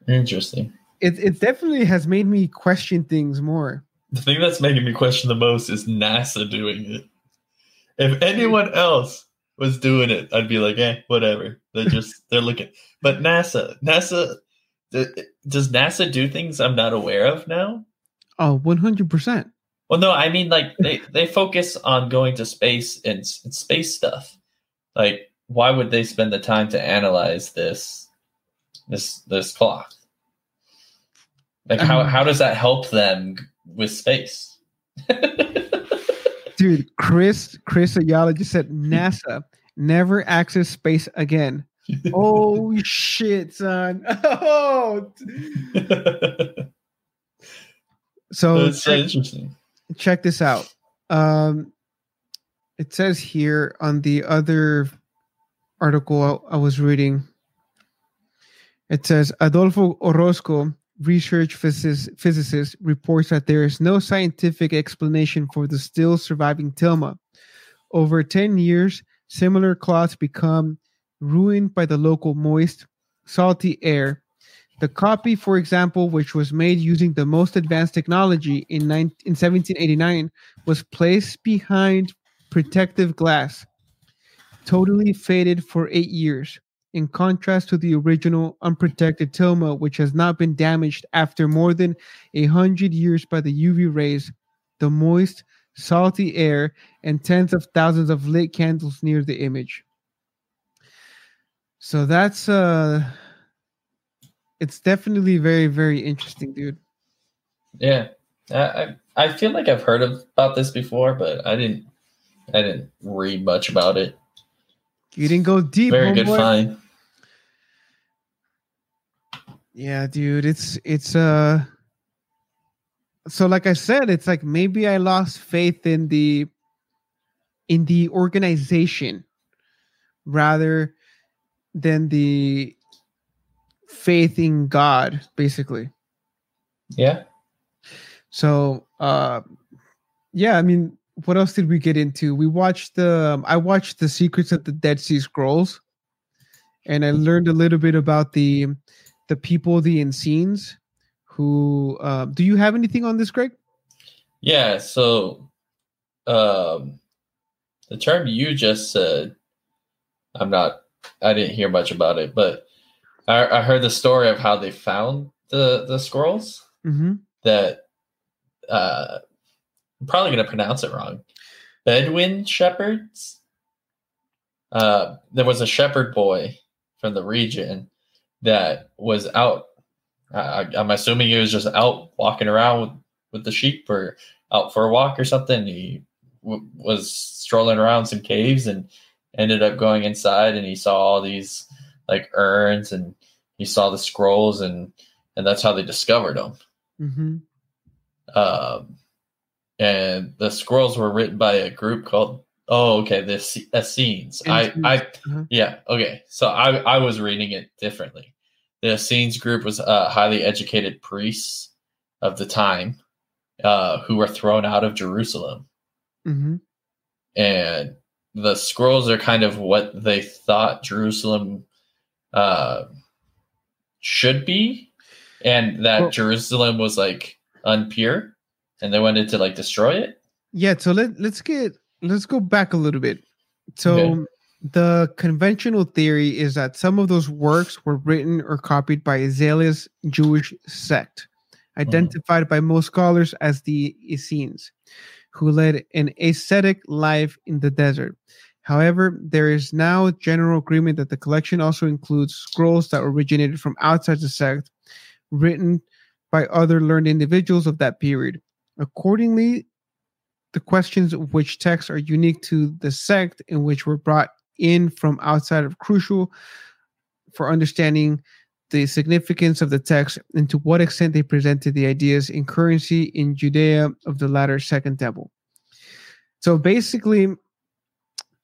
Interesting. It, it definitely has made me question things more. The thing that's making me question the most is nasa doing it if anyone else was doing it i'd be like eh whatever they're [laughs] just they're looking but nasa nasa does nasa do things i'm not aware of now oh 100% well, no, I mean like they they focus on going to space and, and space stuff. Like, why would they spend the time to analyze this this this clock? Like, how how does that help them with space? [laughs] Dude, Chris Chris Ayala just said NASA never access space again. [laughs] oh shit, son! [laughs] Oh. so that's so interesting check this out. Um, it says here on the other article I, I was reading, it says Adolfo Orozco, research physicist, physicist, reports that there is no scientific explanation for the still surviving tilma. Over 10 years, similar clots become ruined by the local moist, salty air the copy, for example, which was made using the most advanced technology in, 19, in 1789, was placed behind protective glass, totally faded for eight years, in contrast to the original unprotected tilma, which has not been damaged after more than a hundred years by the UV rays, the moist, salty air, and tens of thousands of lit candles near the image. So that's uh it's definitely very very interesting, dude. Yeah, I I feel like I've heard of, about this before, but I didn't I didn't read much about it. You didn't go deep. Very good find. Yeah, dude, it's it's uh so like I said, it's like maybe I lost faith in the in the organization rather than the faith in God, basically. Yeah. So, uh, yeah, I mean, what else did we get into? We watched the, um, I watched the Secrets of the Dead Sea Scrolls, and I learned a little bit about the, the people, the Essenes, who. Uh, do you have anything on this, Greg? Yeah. So, um, the term you just said, I'm not. I didn't hear much about it, but I, I heard the story of how they found the the scrolls. Mm-hmm. That uh, I'm probably going to pronounce it wrong. Bedouin shepherds. Uh, there was a shepherd boy from the region that was out. Uh, I'm assuming he was just out walking around with, with the sheep or out for a walk or something. He w- was strolling around some caves and ended up going inside and he saw all these like urns and he saw the scrolls and and that's how they discovered them. Mm-hmm. Um, and the scrolls were written by a group called oh okay the Essenes. I I uh-huh. yeah okay so I I was reading it differently. The Essenes group was uh, highly educated priests of the time uh, who were thrown out of Jerusalem. Mm-hmm. And the scrolls are kind of what they thought Jerusalem uh, should be, and that well, Jerusalem was like unpure, and they wanted to like destroy it. Yeah, so let let's get let's go back a little bit. So okay. the conventional theory is that some of those works were written or copied by a zealous Jewish sect, identified mm. by most scholars as the Essenes, who led an ascetic life in the desert. However, there is now general agreement that the collection also includes scrolls that originated from outside the sect, written by other learned individuals of that period. Accordingly, the questions of which texts are unique to the sect and which were brought in from outside are crucial for understanding the significance of the text and to what extent they presented the ideas in currency in Judea of the latter Second Temple. So basically,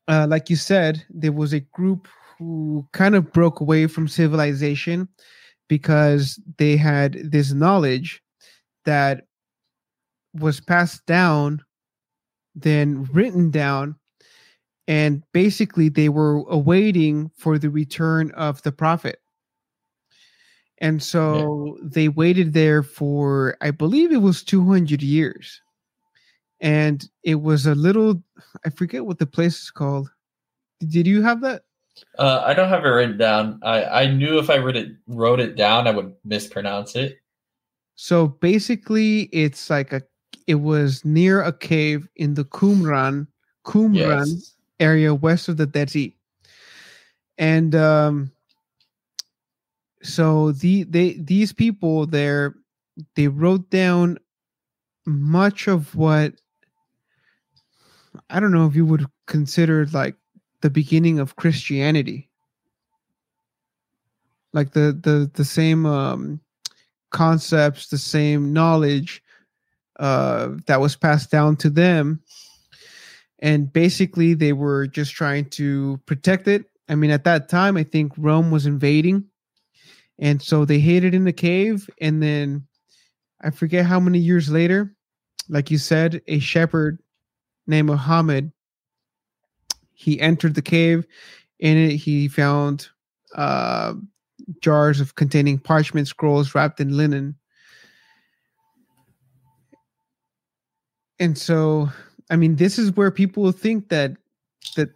uh, like you said, there was a group who kind of broke away from civilization because they had this knowledge that was passed down, then written down, and basically they were awaiting for the return of the prophet. And so yeah. they waited there for, I believe it was 200 years. And it was a little i forget what the place is called. Did you have that? Uh, i don't have it written down. I i knew if i wrote it wrote it down i would mispronounce it. So basically it's like a it was near a cave in the qumran qumran yes. area west of the dead sea and um so the they these people there they wrote down much of what I don't know if you would consider like the beginning of Christianity. Like the the the same um concepts, the same knowledge uh that was passed down to them. And basically they were just trying to protect it. I mean at that time I think Rome was invading. And so they hid it in the cave and then I forget how many years later, like you said, a shepherd named Muhammad. He entered the cave. In it, he found uh, jars of containing parchment scrolls wrapped in linen. And so, I mean, this is where people think that that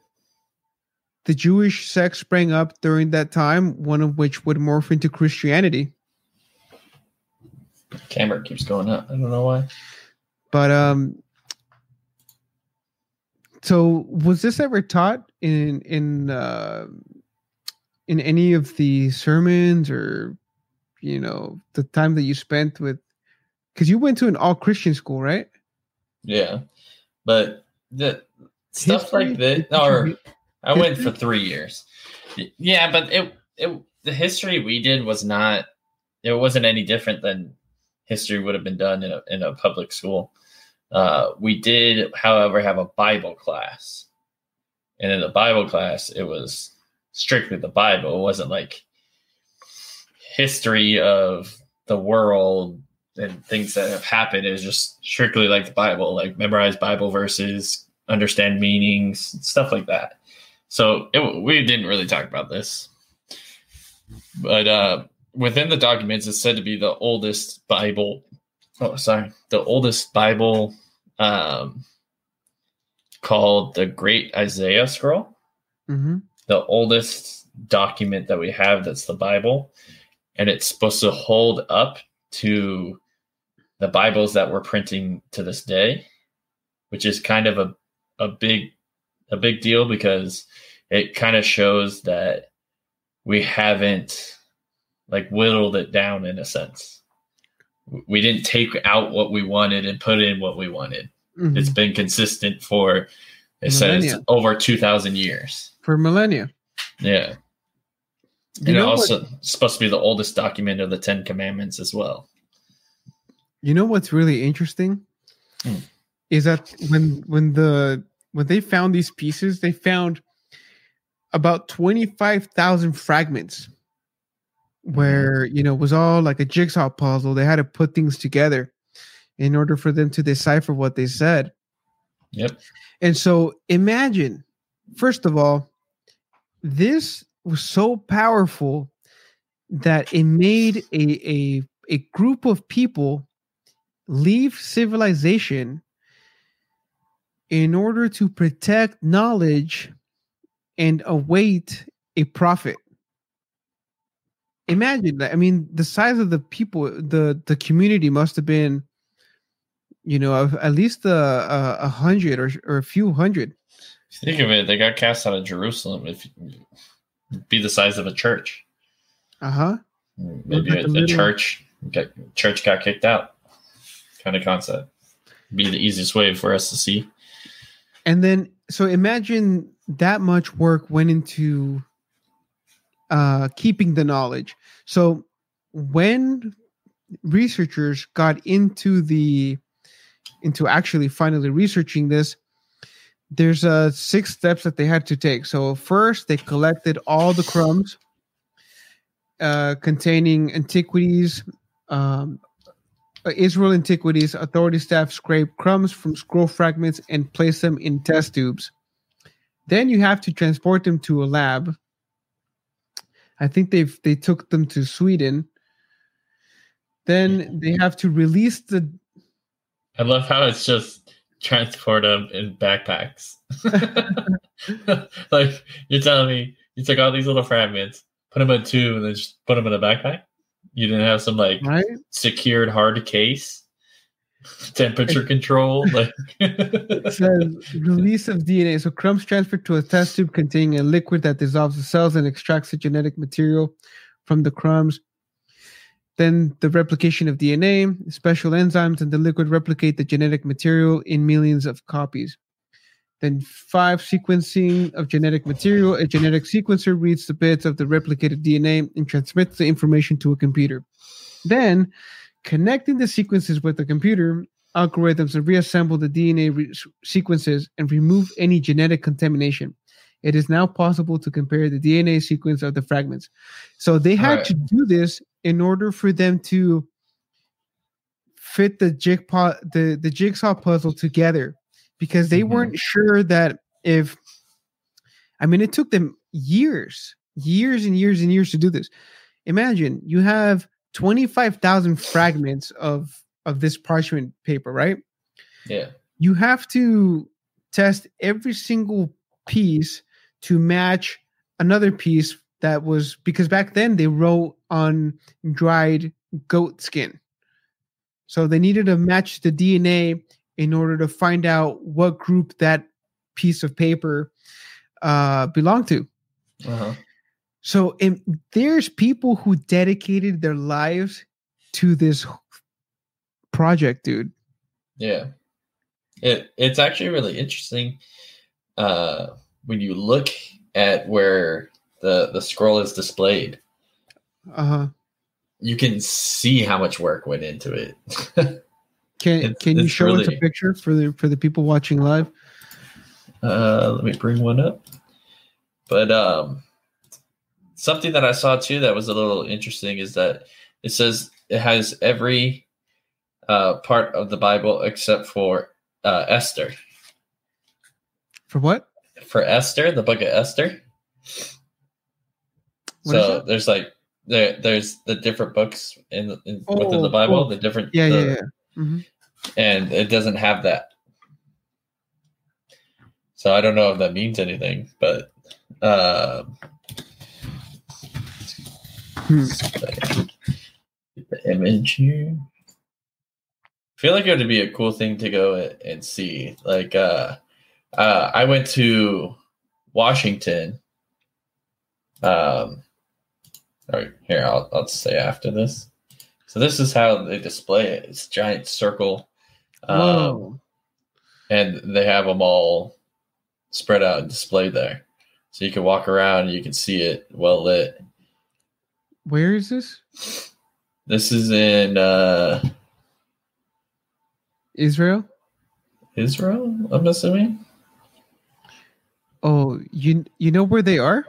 the Jewish sect sprang up during that time, one of which would morph into Christianity. Camera keeps going up. I don't know why. But um so was this ever taught in in uh, in any of the sermons or you know the time that you spent with because you went to an all Christian school, right? Yeah, but the stuff history? like this, or I went for three years. Yeah, but it it the history we did was not it wasn't any different than history would have been done in a in a public school. Uh, we did, however, have a Bible class. And in the Bible class, it was strictly the Bible. It wasn't like history of the world and things that have happened. is just strictly like the Bible, like memorize Bible verses, understand meanings, stuff like that. So it, we didn't really talk about this. But uh, within the documents, it's said to be the oldest Bible oh sorry the oldest bible um, called the great isaiah scroll mm-hmm. the oldest document that we have that's the bible and it's supposed to hold up to the bibles that we're printing to this day which is kind of a, a big a big deal because it kind of shows that we haven't like whittled it down in a sense we didn't take out what we wanted and put in what we wanted. Mm-hmm. It's been consistent for it millennia. says over two thousand years for millennia. Yeah, you and also what, supposed to be the oldest document of the Ten Commandments as well. You know what's really interesting hmm. is that when when the when they found these pieces, they found about twenty five thousand fragments where you know it was all like a jigsaw puzzle. They had to put things together in order for them to decipher what they said. Yep. And so imagine, first of all, this was so powerful that it made a a, a group of people leave civilization in order to protect knowledge and await a prophet. Imagine that. I mean, the size of the people, the the community must have been, you know, at least a, a, a hundred or, or a few hundred. Think of it, they got cast out of Jerusalem. If be the size of a church. Uh huh. Maybe a, a church got church got kicked out, kind of concept. Be the easiest way for us to see. And then, so imagine that much work went into uh, keeping the knowledge. So when researchers got into the into actually finally researching this there's uh six steps that they had to take so first they collected all the crumbs uh containing antiquities um Uh, israel antiquities authority staff scrape crumbs from scroll fragments and place them in test tubes then you have to transport them to a lab I think they've they took them to Sweden. Then they have to release the. I love how it's just transport them in backpacks. [laughs] like you're telling me you took all these little fragments, put them in two, and then just put them in a backpack. You didn't have some like right? secured hard case? Temperature control? [laughs] Like it says release of dna so crumbs transferred to a test tube containing a liquid that dissolves the cells and extracts the genetic material from the crumbs. Then the replication of dna special enzymes and the liquid replicate the genetic material in millions of copies then five sequencing of genetic material a genetic sequencer reads the bits of the replicated dna and transmits the information to a computer then connecting the sequences with the computer algorithms and reassemble the DNA re- sequences and remove any genetic contamination. It is now possible to compare the DNA sequence of the fragments. So they had right. to do this in order for them to fit the jigsaw the, the jigsaw puzzle together because they mm-hmm. weren't sure that if I mean it took them years, years and years and years to do this. Imagine you have 25,000 fragments of of this parchment paper, right? Yeah. You have to test every single piece to match another piece that was because back then they wrote on dried goat skin. So they needed to match the DNA in order to find out what group that piece of paper uh, belonged to. Uh-huh. So there's people who dedicated their lives to this project, dude. Yeah. It it's actually really interesting uh when you look at where the the scroll is displayed. Uh-huh. You can see how much work went into it. [laughs] can it's, can you show really, us a picture for the for the people watching live? Uh let me bring one up. But um something that I saw too that was a little interesting is that it says it has every uh, part of the Bible except for uh, Esther. For what? For Esther, the book of Esther. What so there's like there there's the different books in, in oh, within the Bible, oh. the different yeah the, yeah, yeah. Mm-hmm. and it doesn't have that. So I don't know if that means anything, but uh, Hmm. the image here. I feel like it would be a cool thing to go and see. Like, uh, uh, I went to Washington. Um, all right, here I'll I'll say after this. So this is how they display it. It's giant circle, um, and they have them all spread out and displayed there. So you can walk around, and you can see it well lit. Where is this? This is in uh Israel. Israel, I'm assuming. Oh, you you know where they are?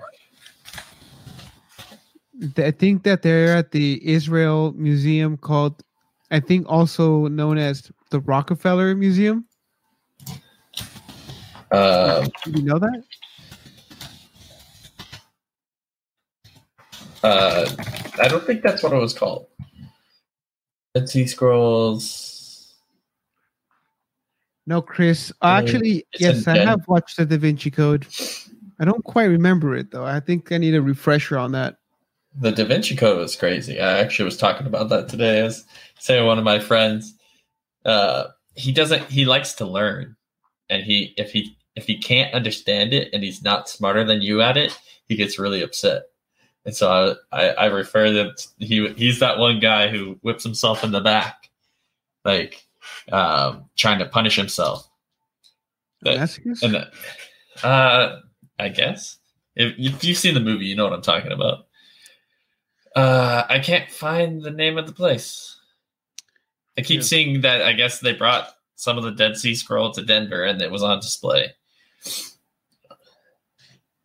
I think that they're at the Israel Museum called, I think also known as the Rockefeller Museum. Um, you know that? Uh, I don't think that's what it was called. Dead Sea Scrolls. No, Chris. Actually, it's yes, I have watched the Da Vinci Code. I don't quite remember it though. I think I need a refresher on that. The Da Vinci Code was crazy. I actually was talking about that today. I was saying one of my friends, uh, he doesn't. He likes to learn, and he if he if he can't understand it and he's not smarter than you at it, he gets really upset. And so I, I, I refer them. To, he he's that one guy who whips himself in the back, like um, trying to punish himself. That, and uh, I guess if, if you've seen the movie, you know what I'm talking about. Uh, I can't find the name of the place. I keep yeah. seeing that. I guess they brought some of the Dead Sea Scroll to Denver, and it was on display.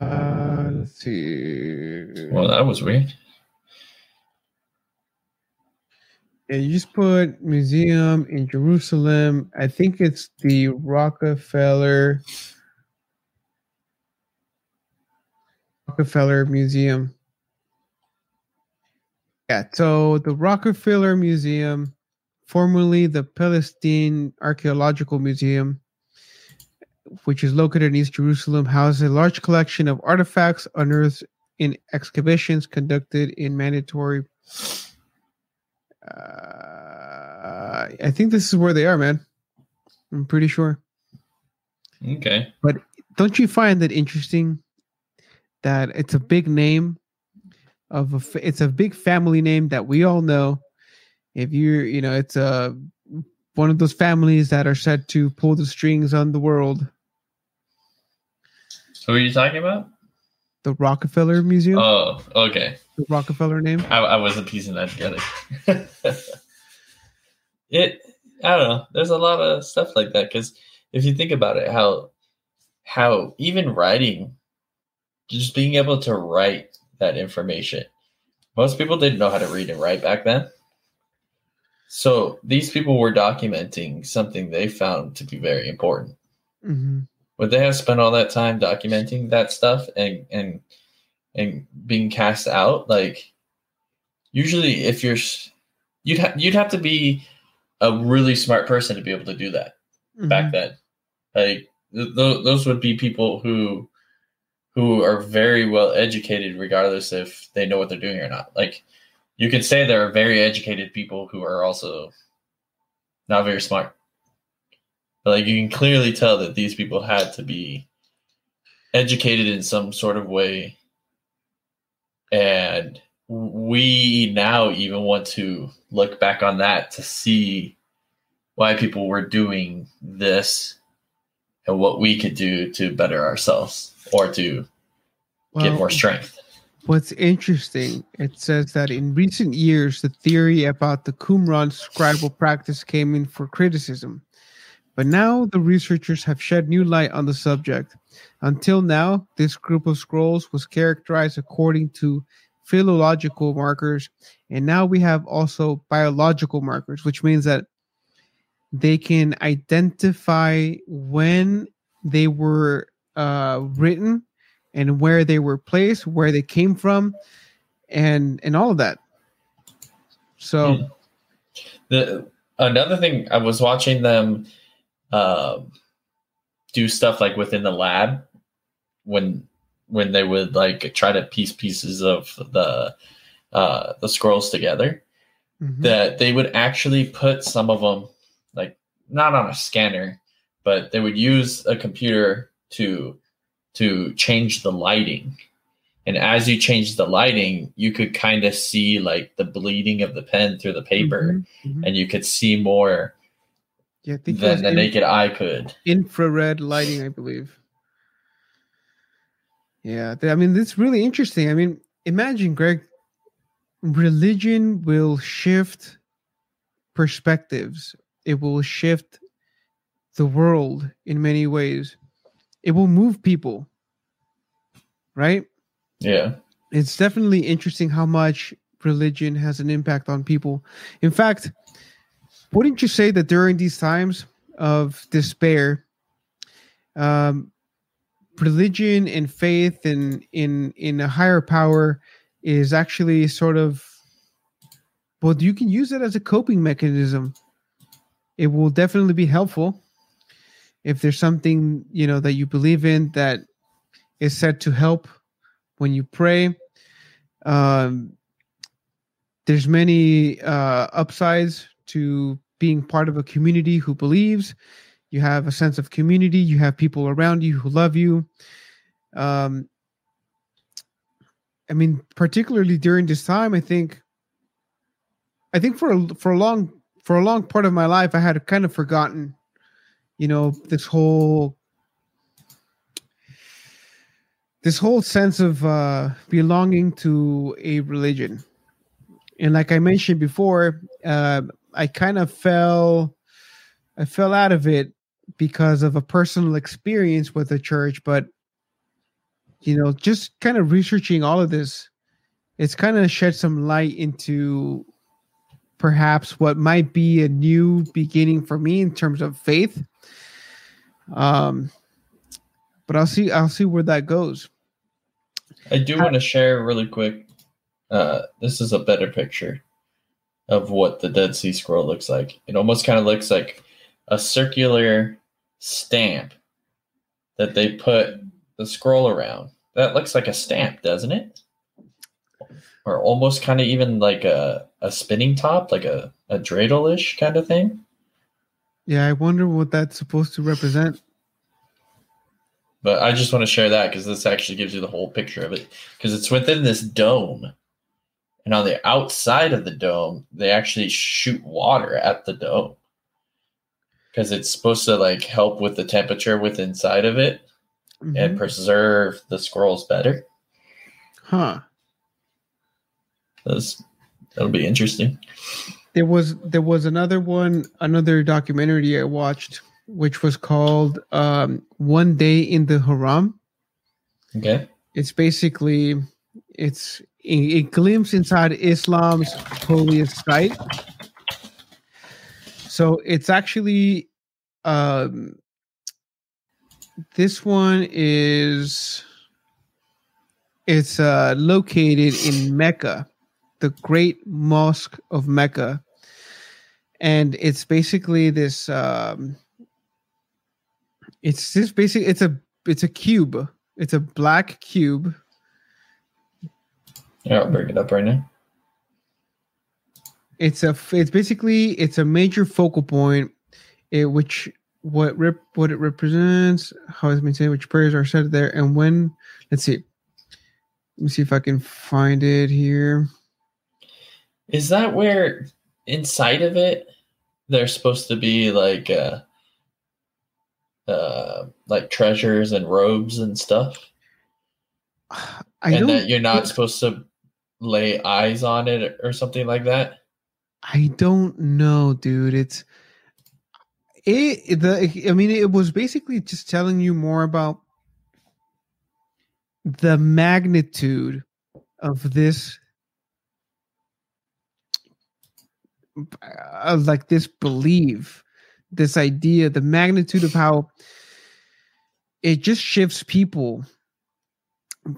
Uh, let's see. Well, that was weird. Yeah, you just put museum in Jerusalem. I think it's the Rockefeller Rockefeller Museum. Yeah, so the Rockefeller Museum, formerly the Palestine Archaeological Museum, which is located in East Jerusalem, houses a large collection of artifacts unearthed in excavations conducted in mandatory. Uh, I think this is where they are, man. I'm pretty sure. Okay. But don't you find that interesting that it's a big name of a, it's a big family name that we all know. If you're, you know, it's a one of those families that are said to pull the strings on the world. Who are you talking about? The Rockefeller Museum. Oh, okay. The Rockefeller name. I, I wasn't piecing that together. [laughs] it, I don't know. There's a lot of stuff like that because if you think about it, how how even writing just being able to write that information. Most people didn't know how to read and write back then. So these people were documenting something they found to be very important. Mm-hmm. Would they have spent all that time documenting that stuff and and and being cast out? Like usually, if you're you'd ha- you'd have to be a really smart person to be able to do that mm-hmm. back then. Like th- th- those would be people who who are very well educated, regardless if they know what they're doing or not. Like you could say there are very educated people who are also not very smart. But like you can clearly tell that these people had to be educated in some sort of way. And we now even want to look back on that to see why people were doing this and what we could do to better ourselves or to well, get more strength. What's interesting, it says that in recent years, the theory about the Qumran scribal practice came in for criticism. But now the researchers have shed new light on the subject. Until now, this group of scrolls was characterized according to philological markers, and now we have also biological markers, which means that they can identify when they were uh, written and where they were placed, where they came from, and and all of that. So, hmm. the another thing I was watching them uh, do stuff like within the lab when when they would like try to piece pieces of the uh, the scrolls together. Mm-hmm. That they would actually put some of them not on a scanner, but they would use a computer to to change the lighting. And as you change the lighting, you could kind of see like the bleeding of the pen through the paper, mm-hmm, mm-hmm. and you could see more yeah, than the in- naked eye could. Infrared lighting, I believe. Yeah, I mean, it's really interesting. I mean, imagine, Greg, religion will shift perspectives, it will shift the world in many ways. It will move people right? Yeah. It's definitely interesting how much religion has an impact on people. In fact wouldn't you say that during these times of despair um religion and faith and in in a higher power is actually sort of well you can use it as a coping mechanism it will definitely be helpful if there's something you know that you believe in that is said to help when you pray. Um, there's many uh, upsides to being part of a community who believes. You have a sense of community. You have people around you who love you. Um, I mean, particularly during this time, I think, I think for a, for a long for a long part of my life, I had kind of forgotten, you know, this whole this whole sense of uh, belonging to a religion. And like I mentioned before, uh, I kind of fell, I fell out of it because of a personal experience with the church. But you know, just kind of researching all of this, it's kind of shed some light into perhaps what might be a new beginning for me in terms of faith. Um, but I'll see. I'll see where that goes. I do want to share really quick. Uh, this is a better picture of what the Dead Sea Scroll looks like. It almost kind of looks like a circular stamp that they put the scroll around. That looks like a stamp, doesn't it? Or almost kind of even like a, a spinning top, like a, a dreidel ish kind of thing. Yeah, I wonder what that's supposed to represent. But I just want to share that because this actually gives you the whole picture of it. Because it's within this dome. And on the outside of the dome, they actually shoot water at the dome. Because it's supposed to like help with the temperature within inside of it mm-hmm. and preserve the scrolls better. Huh. That's, that'll be interesting. There was there was another one, another documentary I watched which was called um, One Day in the Haram. Okay. It's basically it's a, a glimpse inside Islam's holiest site. So it's actually um, this one is it's uh, located in Mecca, the Great Mosque of Mecca, and it's basically this um, it's just basically it's a it's a cube. It's a black cube. Yeah, I'll bring it up right now. It's a it's basically it's a major focal point, it, which what rep what it represents, how it's maintained, which prayers are said there, and when. Let's see. Let me see if I can find it here. Is that where inside of it there's supposed to be like uh uh, like treasures and robes and stuff. I and that you're not supposed to lay eyes on it or something like that. I don't know, dude. It's it the I mean it was basically just telling you more about the magnitude of this uh, like this belief this idea, the magnitude of how it just shifts people.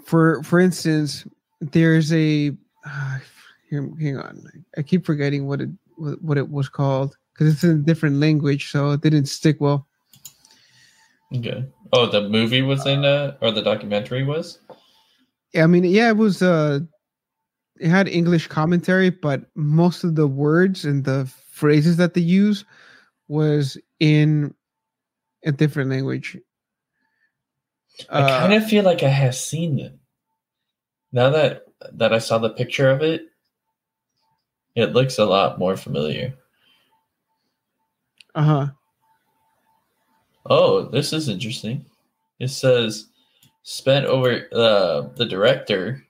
For for instance, there's a uh, [sighs] here, hang on, I keep forgetting what it what it was called because it's in a different language, so it didn't stick well. Okay. Oh, the movie was in, uh, or the documentary was. Yeah, I mean, yeah, it was. Uh, it had English commentary, but most of the words and the phrases that they use was in a different language. I uh, kind of feel like I have seen it. Now that that I saw the picture of it, it looks a lot more familiar. Uh huh. Oh, this is interesting. It says spent over uh, the director.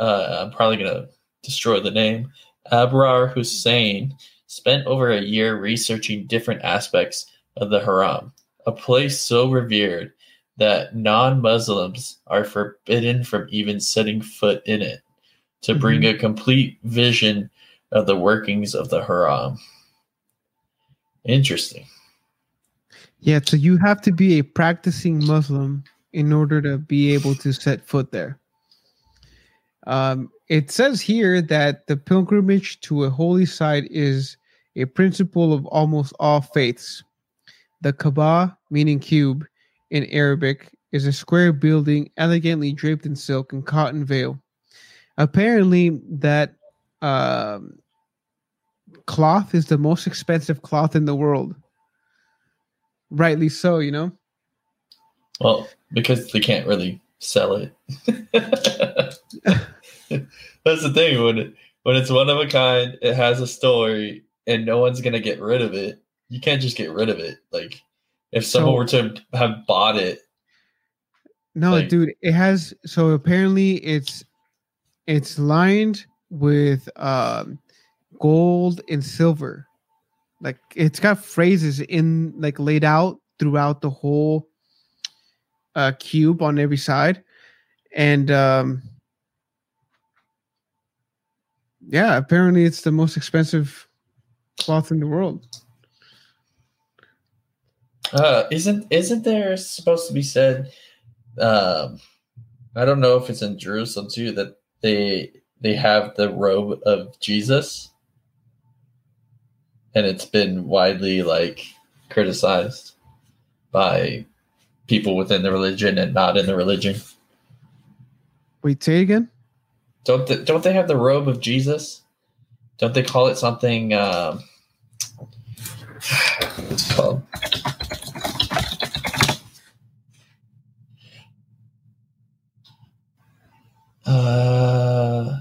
Uh, I'm probably gonna destroy the name. Abrar Hussain spent over a year researching different aspects of the Haram, a place so revered that non Muslims are forbidden from even setting foot in it, to mm-hmm. bring a complete vision of the workings of the Haram. Interesting. Yeah, so you have to be a practicing Muslim in order to be able to set foot there. Um, it says here that the pilgrimage to a holy site is a principle of almost all faiths. The Kaaba, meaning cube in Arabic, is a square building elegantly draped in silk and cotton veil. Apparently, that um, cloth is the most expensive cloth in the world. Rightly so, you know. Well, because they can't really sell it. [laughs] [laughs] That's the thing when it, when it's one of a kind, it has a story, and no one's gonna get rid of it. You can't just get rid of it. Like if someone so, were to have bought it. No, like, dude, it has. So apparently, it's it's lined with um, gold and silver. Like it's got phrases in like laid out throughout the whole uh, cube on every side, and um, yeah, apparently it's the most expensive cloth in the world. Uh, isn't isn't there supposed to be said? Um, I don't know if it's in Jerusalem too that they they have the robe of Jesus, and it's been widely like criticized by people within the religion and not in the religion. Wait, say again. Don't they, don't they have the robe of Jesus? Don't they call it something? Um, what's called? Uh,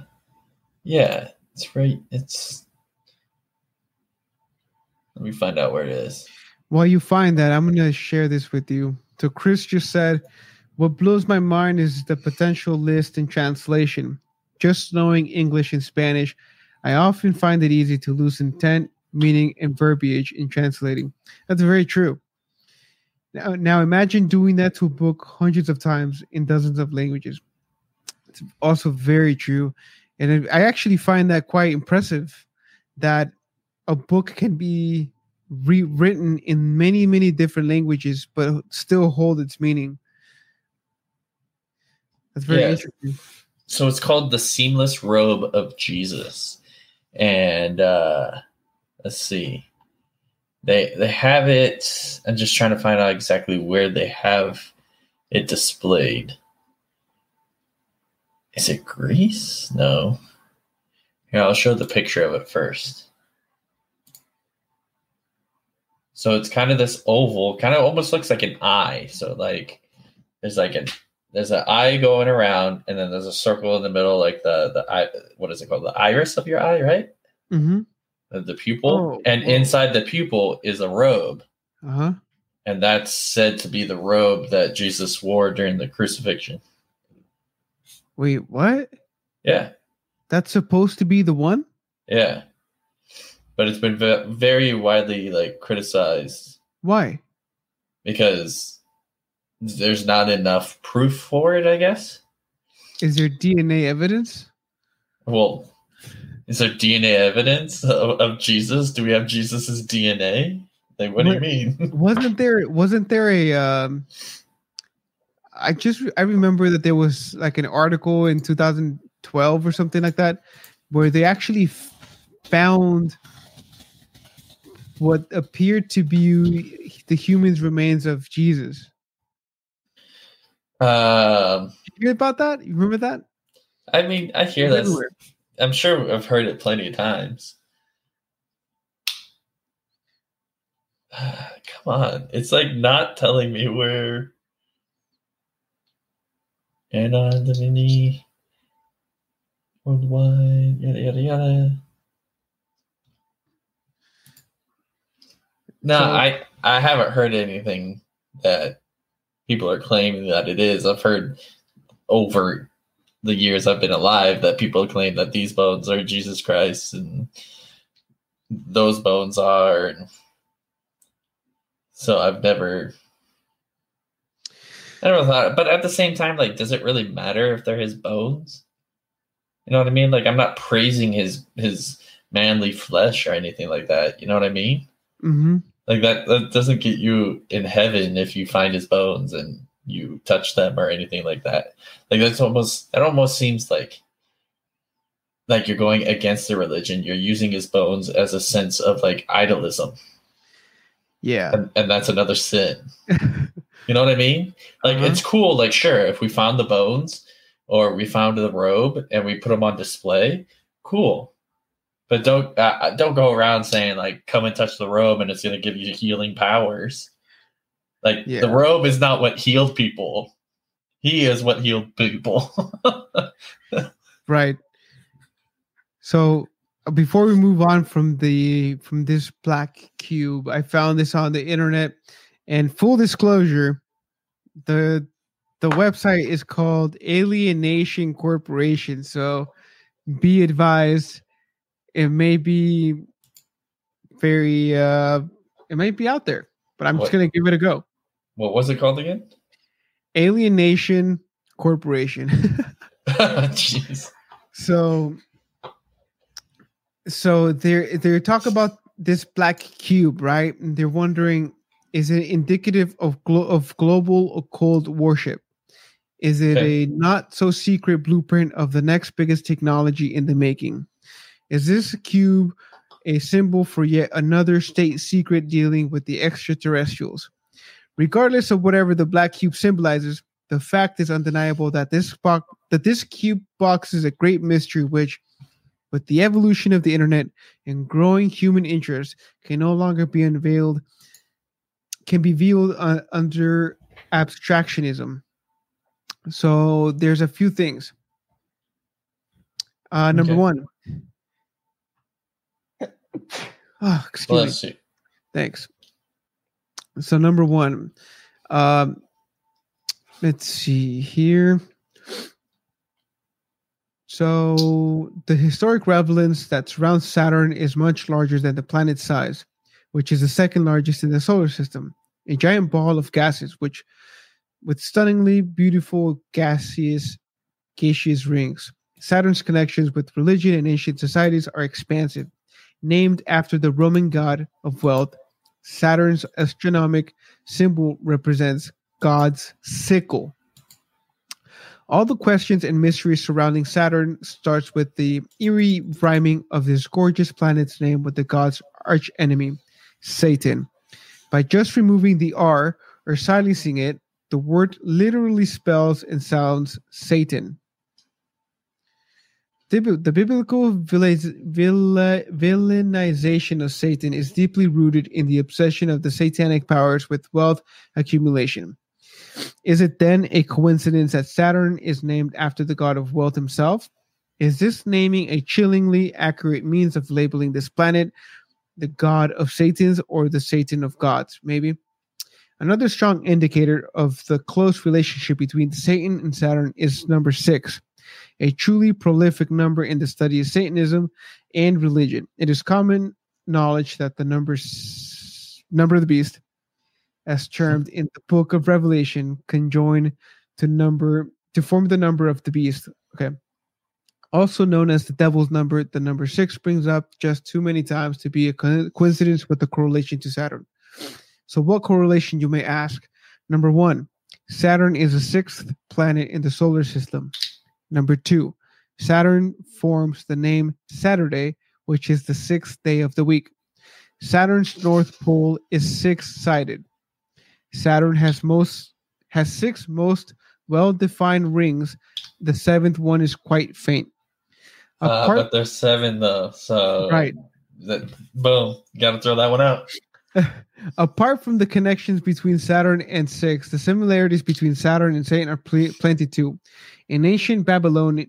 yeah, it's right. It's. Let me find out where it is. While you find that, I'm going to share this with you. So Chris just said, "What blows my mind is the potential list in translation. Just knowing English and Spanish, I often find it easy to lose intent, meaning, and verbiage in translating. That's very true. Now, now imagine doing that to a book hundreds of times in dozens of languages. It's also very true. And I actually find that quite impressive that a book can be rewritten in many, many different languages, but still hold its meaning. That's very yeah. interesting so it's called the seamless robe of jesus. And uh let's see. They they have it. I'm just trying to find out exactly where they have it displayed. Is it greece? No. Here i'll show the picture of it first. So it's kind of this oval kind of almost looks like an eye. So like there's like an there's an eye going around, and then there's a circle in the middle, like the the eye. What is it called? The iris of your eye, right? Mm-hmm. The, the pupil, oh, and oh. inside the pupil is a robe. Uh huh. And that's said to be the robe that Jesus wore during the crucifixion. Wait, what? Yeah. That's supposed to be the one? Yeah. But it's been very widely like criticized. Why? Because there's not enough proof for it, I guess. Is there DNA evidence? Well, is there DNA evidence of, of Jesus? Do we have Jesus's DNA? Like, what, what, do you mean? [laughs] wasn't there? Wasn't there a? Um, I just I remember that there was like an article in 2012 or something like that, where they actually found what appeared to be the human's remains of Jesus. Um, you hear about that? You remember that? I mean, I hear that. I'm sure I've heard it plenty of times. [sighs] Come on, it's like not telling me where. And on the mini worldwide, yada yada yada. No, so, I I haven't heard anything that people are claiming that it is. I've heard over the years I've been alive that people claim that these bones are Jesus Christ and those bones are. So I've never. I never thought, but at the same time, like, does it really matter if they're his bones? You know what I mean? Like, I'm not praising his his manly flesh or anything like that. You know what I mean? Mm-hmm. Like that that doesn't get you in heaven if you find his bones and you touch them or anything like that. Like that's almost that almost seems like like you're going against the religion. You're using his bones as a sense of like idolism. Yeah. And, and that's another sin. [laughs] You know what I mean? Like uh-huh. it's cool. Like sure, if we found the bones or we found the robe and we put them on display, cool. But don't uh, uh don't go around saying like come and touch the robe and it's going to give you healing powers. Like yeah. the robe is not what healed people. He is what healed people. [laughs] right. So before we move on from the from this black cube, I found this on the internet and full disclosure, the the website is called Alienation Corporation. So be advised, it may be very uh it might be out there, but I'm what? just gonna give it a go. What was it called again? Alienation Corporation. [laughs] [laughs] Jeez. so so they're they're talking about this black cube, right? And they're wondering is it indicative of glo- of global occult worship? Is it okay. a not so secret blueprint of the next biggest technology in the making? Is this cube a symbol for yet another state secret dealing with the extraterrestrials? Regardless of whatever the black cube symbolizes, the fact is undeniable that this box that this cube box is a great mystery which with the evolution of the internet and growing human interest can no longer be unveiled can be viewed uh, under abstractionism. So there's a few things. Uh, number okay. one. Oh, [sighs] excuse Bless me. You. Thanks. So number one, um, let's see here. So the historic relevance that surrounds Saturn is much larger than the planet's size, which is the second largest in the solar system a giant ball of gases, which with stunningly beautiful gaseous gaseous rings. Saturn's connections with religion and ancient societies are expansive. Named after the Roman god of wealth, Saturn's astronomic symbol represents God's sickle. All the questions and mysteries surrounding Saturn starts with the eerie rhyming of this gorgeous planet's name with the god's archenemy, Satan. By just removing the R or silencing it, the word literally spells and sounds Satan. The, biblical villainization of Satan is deeply rooted in the obsession of the satanic powers with wealth accumulation. Is it then a coincidence that Saturn is named after the god of wealth himself? Is this naming a chillingly accurate means of labeling this planet the god of Satan's or the Satan of gods, maybe. Another strong indicator of the close relationship between Satan and Saturn is number six, a truly prolific number in the study of Satanism and religion. It is common knowledge that the number number of the beast, as termed in the book of Revelation, can join to number to form the number of the beast. Okay also known as the devil's number. The number six brings up just too many times to be a coincidence with the correlation to Saturn. So, what correlation, you may ask? Number one, Saturn is the sixth planet in the solar system. Number two, Saturn forms the name Saturday, which is the sixth day of the week. Saturn's north pole is six-sided. Saturn has most has six most well-defined rings. The seventh one is quite faint. Uh, but there's seven though, so right. That, boom, got to throw that one out. [laughs] Apart from the connections between Saturn and Six, the similarities between Saturn and Satan are pl- plenty too. In ancient Babylon,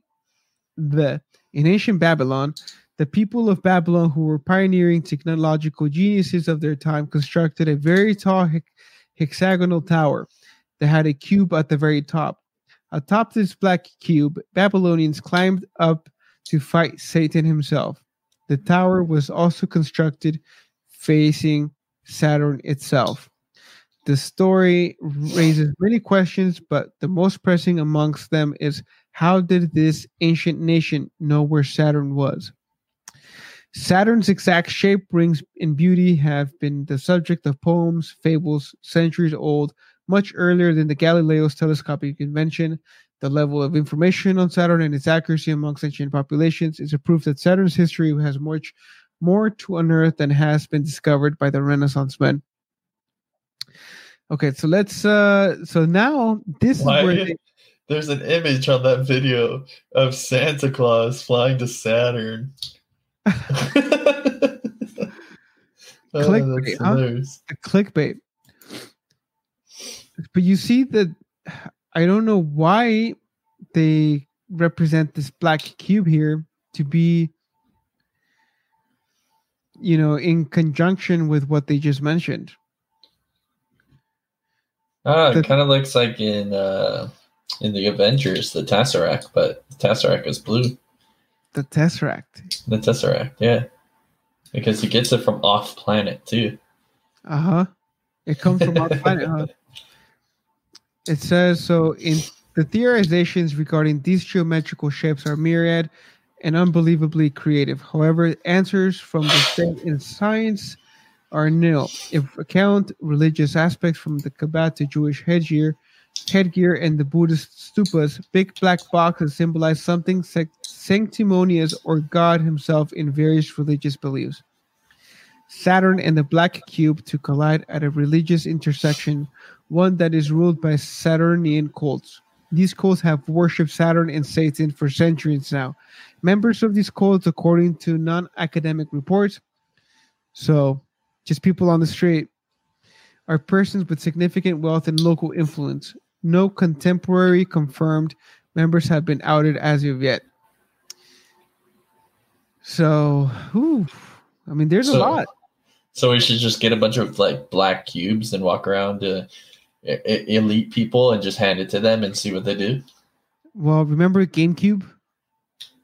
the in ancient Babylon, the people of Babylon, who were pioneering technological geniuses of their time, constructed a very tall hexagonal tower that had a cube at the very top. Atop this black cube, Babylonians climbed up to fight Satan himself. The tower was also constructed facing Saturn itself. The story raises many questions, but the most pressing amongst them is how did this ancient nation know where Saturn was? Saturn's exact shape, rings, and beauty have been the subject of poems, fables, centuries old, much earlier than the Galileo's telescopic invention. The level of information on Saturn and its accuracy amongst ancient populations is a proof that Saturn's history has much more to unearth than has been discovered by the Renaissance men. Okay, so let's uh so now this Why? is where [laughs] they, there's an image on that video of Santa Claus flying to Saturn. [laughs] Oh, clickbait, huh? Clickbait. But you see that I don't know why they represent this black cube here to be you know in conjunction with what they just mentioned. Ah it kind of looks like in uh in the avengers the tesseract but the tesseract is blue. The tesseract. The tesseract yeah. Because he gets it from off planet too. Uh-huh. It comes from off [laughs] planet huh? it says so in the theorizations regarding these geometrical shapes are myriad and unbelievably creative. However, answers from the state in science are nil. If account religious aspects from the Kaaba to Jewish headgear, headgear and the Buddhist stupas, big black boxes symbolize something sanctimonious or God himself in various religious beliefs. Saturn and the black cube to collide at a religious intersection, one that is ruled by Saturnian cults. These cults have worshipped Saturn and Satan for centuries now. Members of these cults, according to non academic reports, so just people on the street, are persons with significant wealth and local influence. No contemporary confirmed members have been outed as of yet. So, whew, I mean, there's so, a lot. So we should just get a bunch of like black cubes and walk around to elite people and just hand it to them and see what they do? Well, remember GameCube?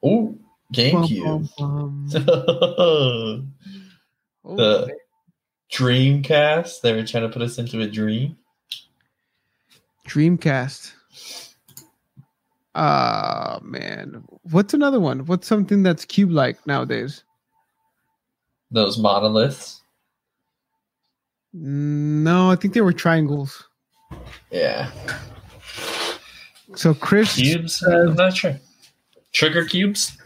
Oh, GameCube. Bum, bum, bum. [laughs] the Dreamcast. They were trying to put us into a dream. Dreamcast. Ah, uh, man. What's another one? What's something that's cube like nowadays? Those monoliths. No, I think they were triangles. Yeah. So Chris cubes. I'm not sure. Trigger cubes.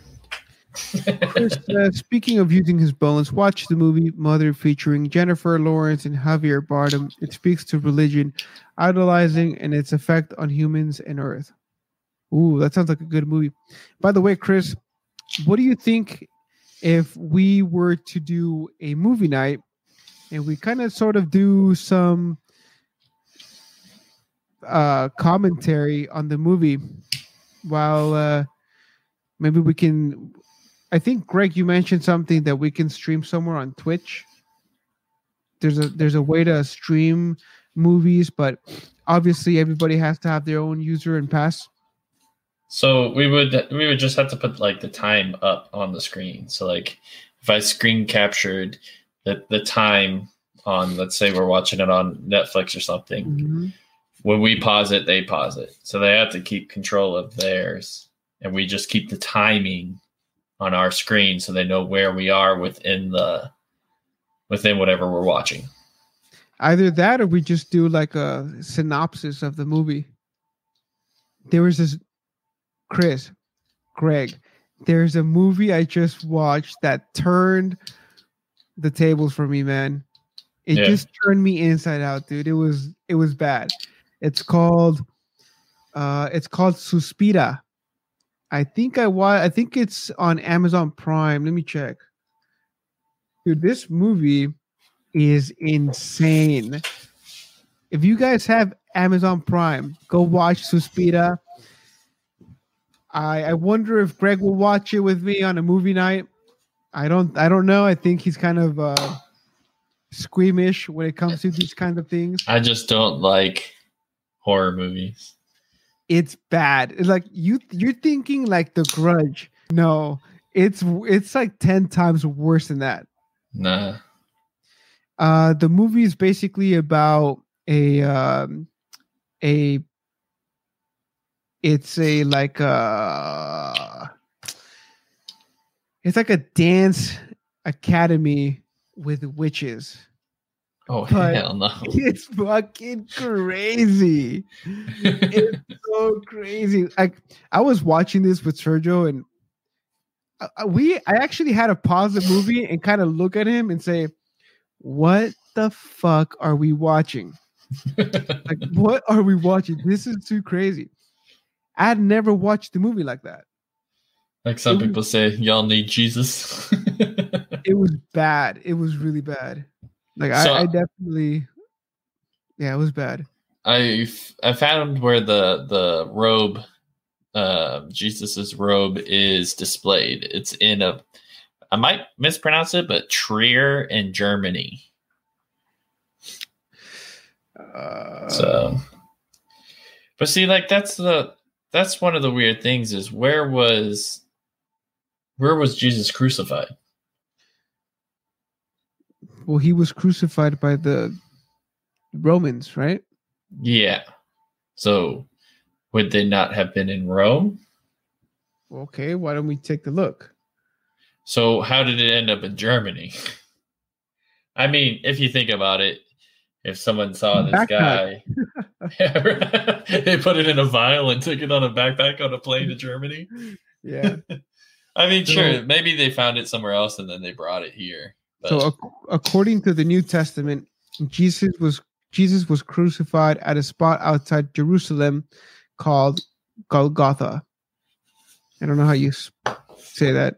Chris, [laughs] uh, speaking of using his bones, watch the movie Mother featuring Jennifer Lawrence and Javier Bardem. It speaks to religion, idolizing, and its effect on humans and Earth. Ooh, that sounds like a good movie. By the way, Chris, what do you think if we were to do a movie night and we kind of sort of do some uh, commentary on the movie while uh, maybe we can i think greg you mentioned something that we can stream somewhere on twitch. There's a there's a way to stream movies but obviously everybody has to have their own user and pass. So we would we would just have to put like the time up on the screen. So like if i screen captured the, the time on let's say we're watching it on netflix or something mm-hmm when we pause it, they pause it. So they have to keep control of theirs. And we just keep the timing on our screen so they know where we are within the within whatever we're watching. Either that or we just do like a synopsis of the movie. There was this Chris, Greg, there's a movie I just watched that turned the tables for me, man. It yeah. just turned me inside out, dude. It was it was bad. It's called uh it's called Suspiria. I think I wa- I think it's on Amazon Prime. Let me check. Dude, this movie is insane. If you guys have Amazon Prime, go watch Suspiria. I I wonder if Greg will watch it with me on a movie night. I don't I don't know. I think he's kind of uh squeamish when it comes to these kinds of things. I just don't like horror movies. It's bad. It's like you you're thinking like The Grudge. No, it's it's like ten times worse than that. Nah. Uh, the movie is basically about a um, a it's a like a uh, it's like a dance academy with witches Oh but hell no! [laughs] It's fucking crazy. it's so crazy. Like I was watching this with Sergio, and uh, uh, we I actually had to pause the movie and kind of look at him and say, "What the fuck are we watching?" like, [laughs] what are we watching? This is too crazy. I had never watched a movie like that. Like some it people was, say, y'all need Jesus. [laughs] it was bad. It was really bad. Like so, I, I definitely, yeah, it was bad. I I found where the the robe, uh, Jesus's robe is displayed. It's in a, I might mispronounce it, but Trier in Germany. Uh, so, but see, like that's the that's one of the weird things is where was where was Jesus crucified? Well, he was crucified by the Romans, right? Yeah. So would they not have been in Rome? Okay, why don't we take a look? So how did it end up in Germany? [laughs] I mean, if you think about it, if someone saw this backpack. guy, [laughs] they put it in a vial and took it on a backpack on a plane to Germany. [laughs] Yeah. I mean, sure, maybe they found it somewhere else and then they brought it here. So, according to the New Testament, Jesus was Jesus was crucified at a spot outside Jerusalem called Golgotha. I don't know how you say that,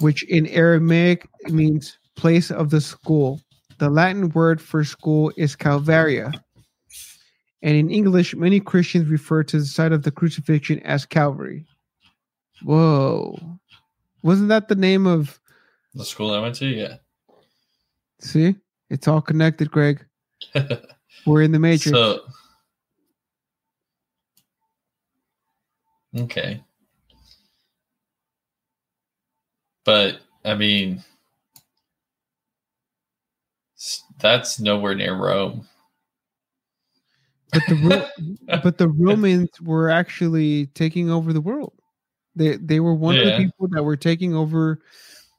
which in Aramaic means place of the school. The Latin word for school is Calvaria. And in English, many Christians refer to the site of the crucifixion as Calvary. Whoa. Wasn't that the name of the school I went to? Yeah. See? It's all connected, Greg. [laughs] We're in the matrix. So, okay. But I mean that's nowhere near Rome. But the [laughs] but the Romans were actually taking over the world. They they were one yeah. of the people that were taking over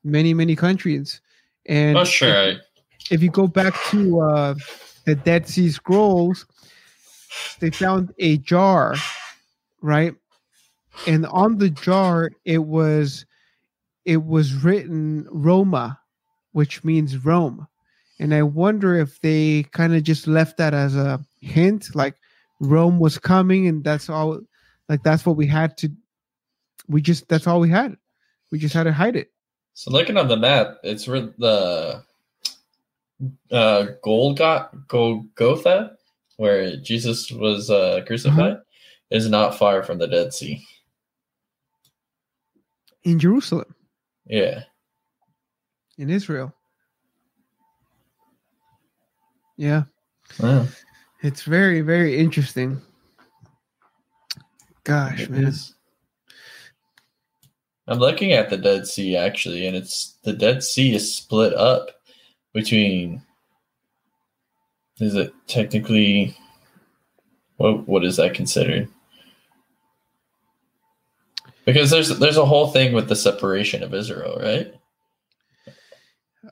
many many countries. And oh sure. If, if you go back to uh, the Dead Sea Scrolls, they found a jar, right? And on the jar it was it was written Roma, which means Rome. And I wonder if they kind of just left that as a hint, like Rome was coming, and that's all. Like that's what we had to. We just that's all we had. We just had to hide it. So looking on the map, it's where the uh Golgotha, Golgotha, where Jesus was uh, crucified, uh-huh. is not far from the Dead Sea. In Jerusalem. Yeah. In Israel. Yeah. Wow. It's very, very interesting. Gosh, it man. Is. I'm looking at the Dead Sea actually, and it's the Dead Sea is split up between. Is it technically? What what is that considered? Because there's there's a whole thing with the separation of Israel, right?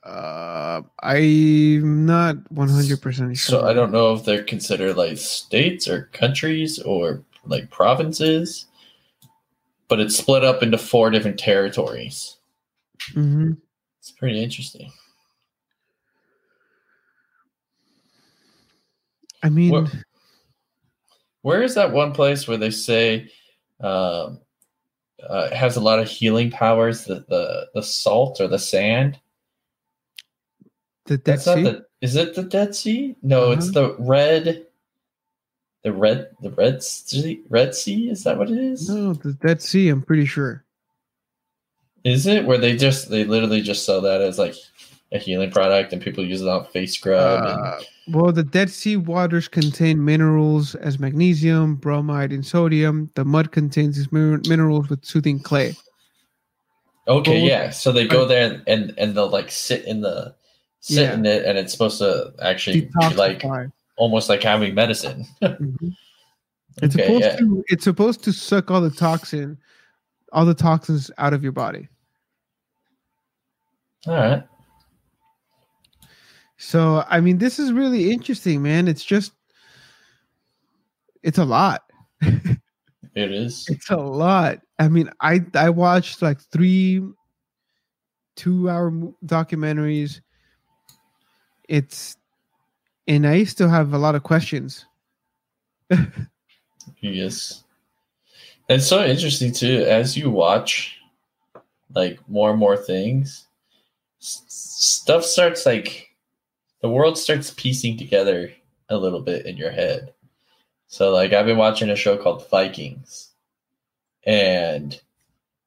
Uh, I'm not 100 percent sure. So I don't know if they're considered like states or countries or like provinces, but it's split up into four different territories. Mm-hmm. It's pretty interesting. I mean, where, where is that one place where they say um, uh, it has a lot of healing powers? The the the salt or the sand? The Dead That's Sea. The, is it the Dead Sea? No, uh-huh. it's the red. The red, the red sea, red sea. Is that what it is? No, the Dead Sea. I'm pretty sure. Is it where they just they literally just sell that as like a healing product and people use it on face scrub? Uh, and... Well, the Dead Sea waters contain minerals as magnesium, bromide, and sodium. The mud contains these minerals with soothing clay. Okay, yeah. So they go there and, and they'll like sit in the sit yeah. in it and it's supposed to actually like almost like having medicine. [laughs] mm-hmm. It's okay, supposed yeah. to it's supposed to suck all the toxin, all the toxins out of your body. All right. So I mean, this is really interesting, man. It's just, it's a lot. [laughs] it is. It's a lot. I mean, I I watched like three two hour documentaries it's and I still have a lot of questions. yes. It's so interesting too as you watch like more and more things s- stuff starts like the world starts piecing together a little bit in your head. So like I've been watching a show called Vikings and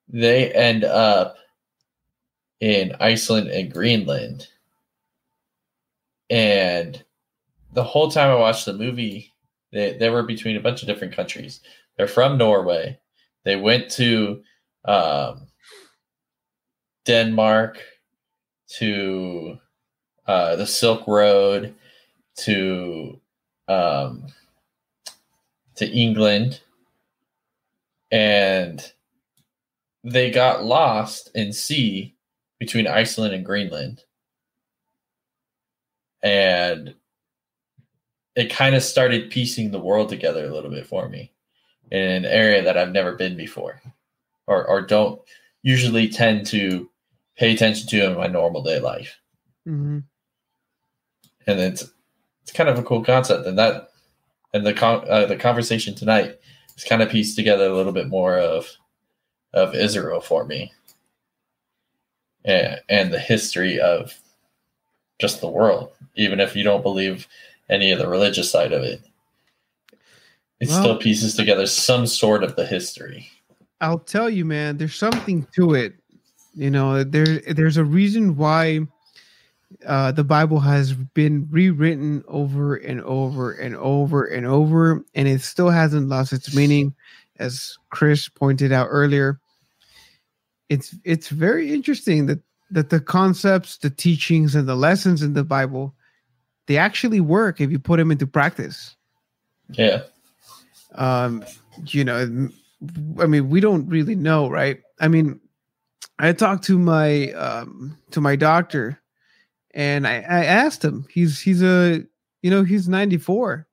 they end up in Iceland and Greenland. And the whole time I watched the movie, they, they were between a bunch of different countries. They're from Norway. They went to um, Denmark, to uh, the Silk Road, to um, to England, and they got lost in sea between Iceland and Greenland. And it kind of started piecing the world together a little bit for me in an area that I've never been before or, or don't usually tend to pay attention to in my normal day life. Mm-hmm. And it's it's kind of a cool concept, and that and the con- uh, the conversation tonight is kind of pieced together a little bit more of of Israel for me, and, and the history of just the world, even if you don't believe any of the religious side of it. It well, still pieces together some sort of the history. I'll tell you, man, there's something to it. You know, there there's a reason why uh, the Bible has been rewritten over and over and over and over, and it still hasn't lost its meaning, as Chris pointed out earlier. It's it's very interesting that that the concepts, the teachings, and the lessons in the Bible, they actually work if you put them into practice. Yeah. Um, you know, I mean, we don't really know, right? I mean, I talked to my um to my doctor and I, I asked him, he's he's a you know, he's 94.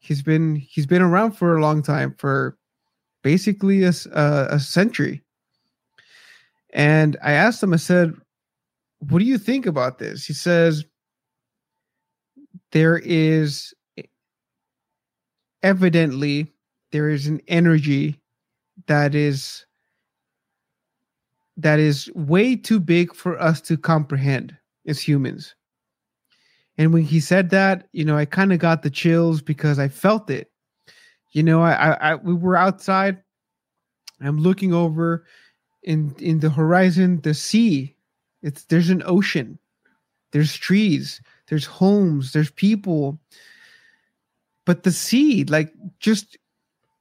He's been he's been around for a long time for basically a, a, a century. And I asked him, I said, What do you think about this? He says, There is evidently there is an energy that is that is way too big for us to comprehend as humans. And when he said that, you know, I kind of got the chills because I felt it. You know, I, I, I we were outside. I'm looking over in in the horizon, the sea. It's there's an ocean, there's trees, there's homes, there's people. But the sea, like just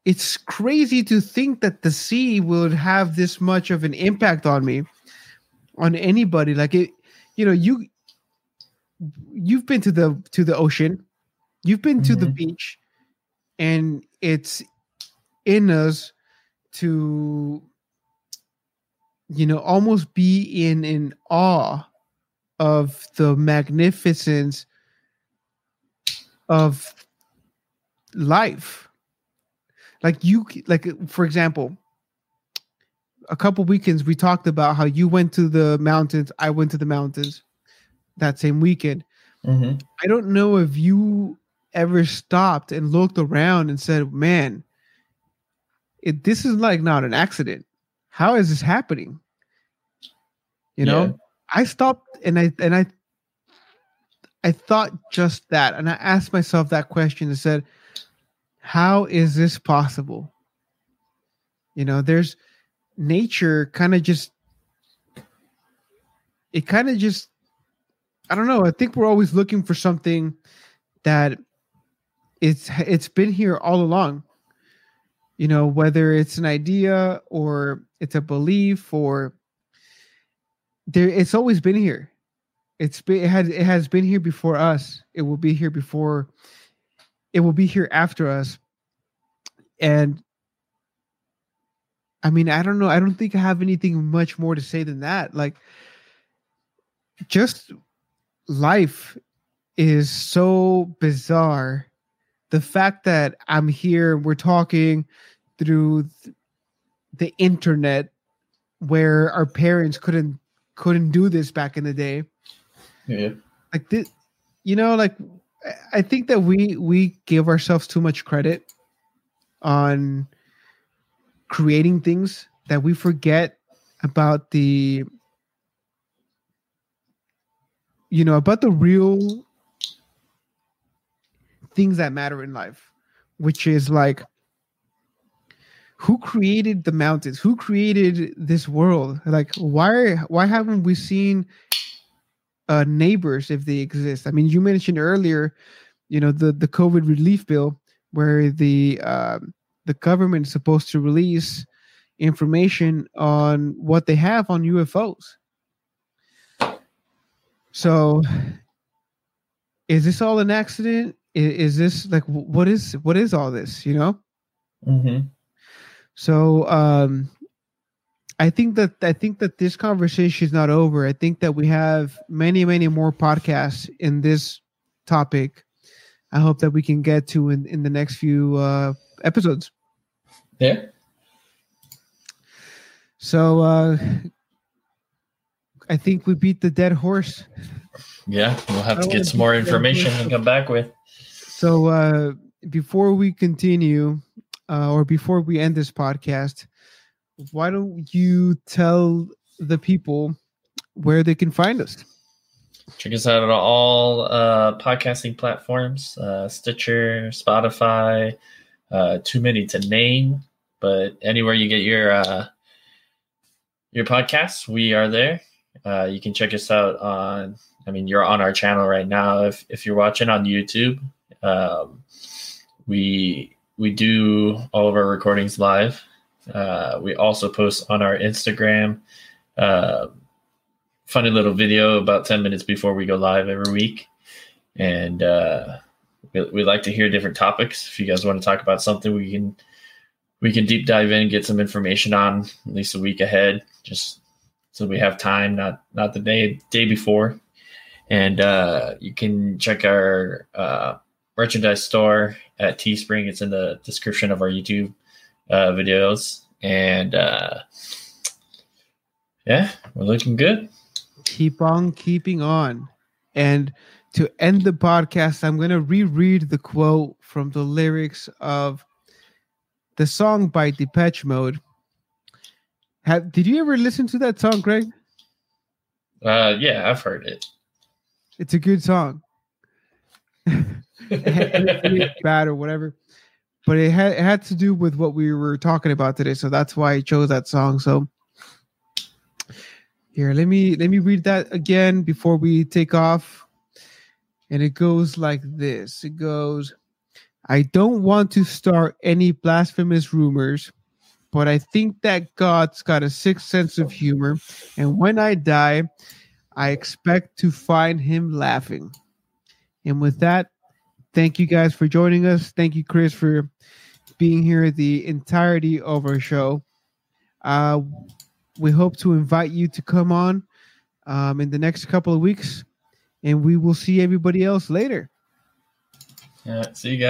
it's crazy to think that the sea would have this much of an impact on me on anybody like it you know you you've been to the to the ocean you've been mm-hmm. to the mm-hmm. beach and it's in us to you know almost be in in awe of the magnificence of life. Like you like for example a couple weekends we talked about how you went to the mountains i went to the mountains that same weekend. Mm-hmm. i don't know if you ever stopped and looked around and said man it, this is like not an accident. How is this happening? You know. I stopped and i and i i thought just that and i asked myself that question and said how is this possible? You know, there's nature kind of just, it kind of just, I don't know. I think we're always looking for something that it's it's been here all along. You know, whether it's an idea or it's a belief or there, it's always been here. It's been it has it has been here before us. It will be here before it will be here after us. And I mean, I don't know. I don't think I have anything much more to say than that. Like, just life is so bizarre. The fact that I'm here, we're talking through the internet, where our parents couldn't couldn't do this back in the day. Yeah, like this, you know, like I think that we we give ourselves too much credit on creating things that we forget about the you know about the real things that matter in life which is like who created the mountains? Who created this world? Like why why haven't we seen uh neighbors if they exist? I mean you mentioned earlier you know the the covid relief bill where the uh, the government is supposed to release information on what they have on ufos so is this all an accident? Is, is this like what is what is all this you know? Mm-hmm. So um i think that i think that this conversation is not over. I think that we have many many more podcasts in this topic. I hope that we can get to in in the next few uh episodes. Yeah. So uh i think we beat the dead horse. Yeah we'll have to get some more information and come back with. So uh, before we continue, uh, or before we end this podcast, why don't you tell the people where they can find us? Check us out on all uh, podcasting platforms: uh, Stitcher, Spotify. Uh, too many to name, but anywhere you get your uh, your podcasts, we are there. Uh, you can check us out on. I mean, you're on our channel right now. If if you're watching on YouTube, um, we we do all of our recordings live. Uh, we also post on our Instagram uh, funny little video about 10 minutes before we go live every week. And uh, we, we like to hear different topics. If you guys want to talk about something, we can we can deep dive in, get some information on at least a week ahead, just so we have time, not not the day day before. And uh, you can check our uh, merchandise store at Teespring. It's in the description of our YouTube uh, videos. And uh, yeah, we're looking good. Keep on keeping on. And to end the podcast, I'm going to reread the quote from the lyrics of the song by Depeche Mode. Have, did you ever listen to that song, Greg? Uh, yeah, I've heard it. It's a good song. [laughs] bad or whatever. But it had it had to do with what we were talking about today, so that's why I chose that song. So here, let me let me read that again before we take off. And it goes like this. It goes, I don't want to start any blasphemous rumors, but I think that God's got a sixth sense of humor, and when I die, I expect to find him laughing. And with that, thank you guys for joining us. Thank you, Chris, for being here the entirety of our show. Uh, we hope to invite you to come on um, in the next couple of weeks, and we will see everybody else later. See you guys.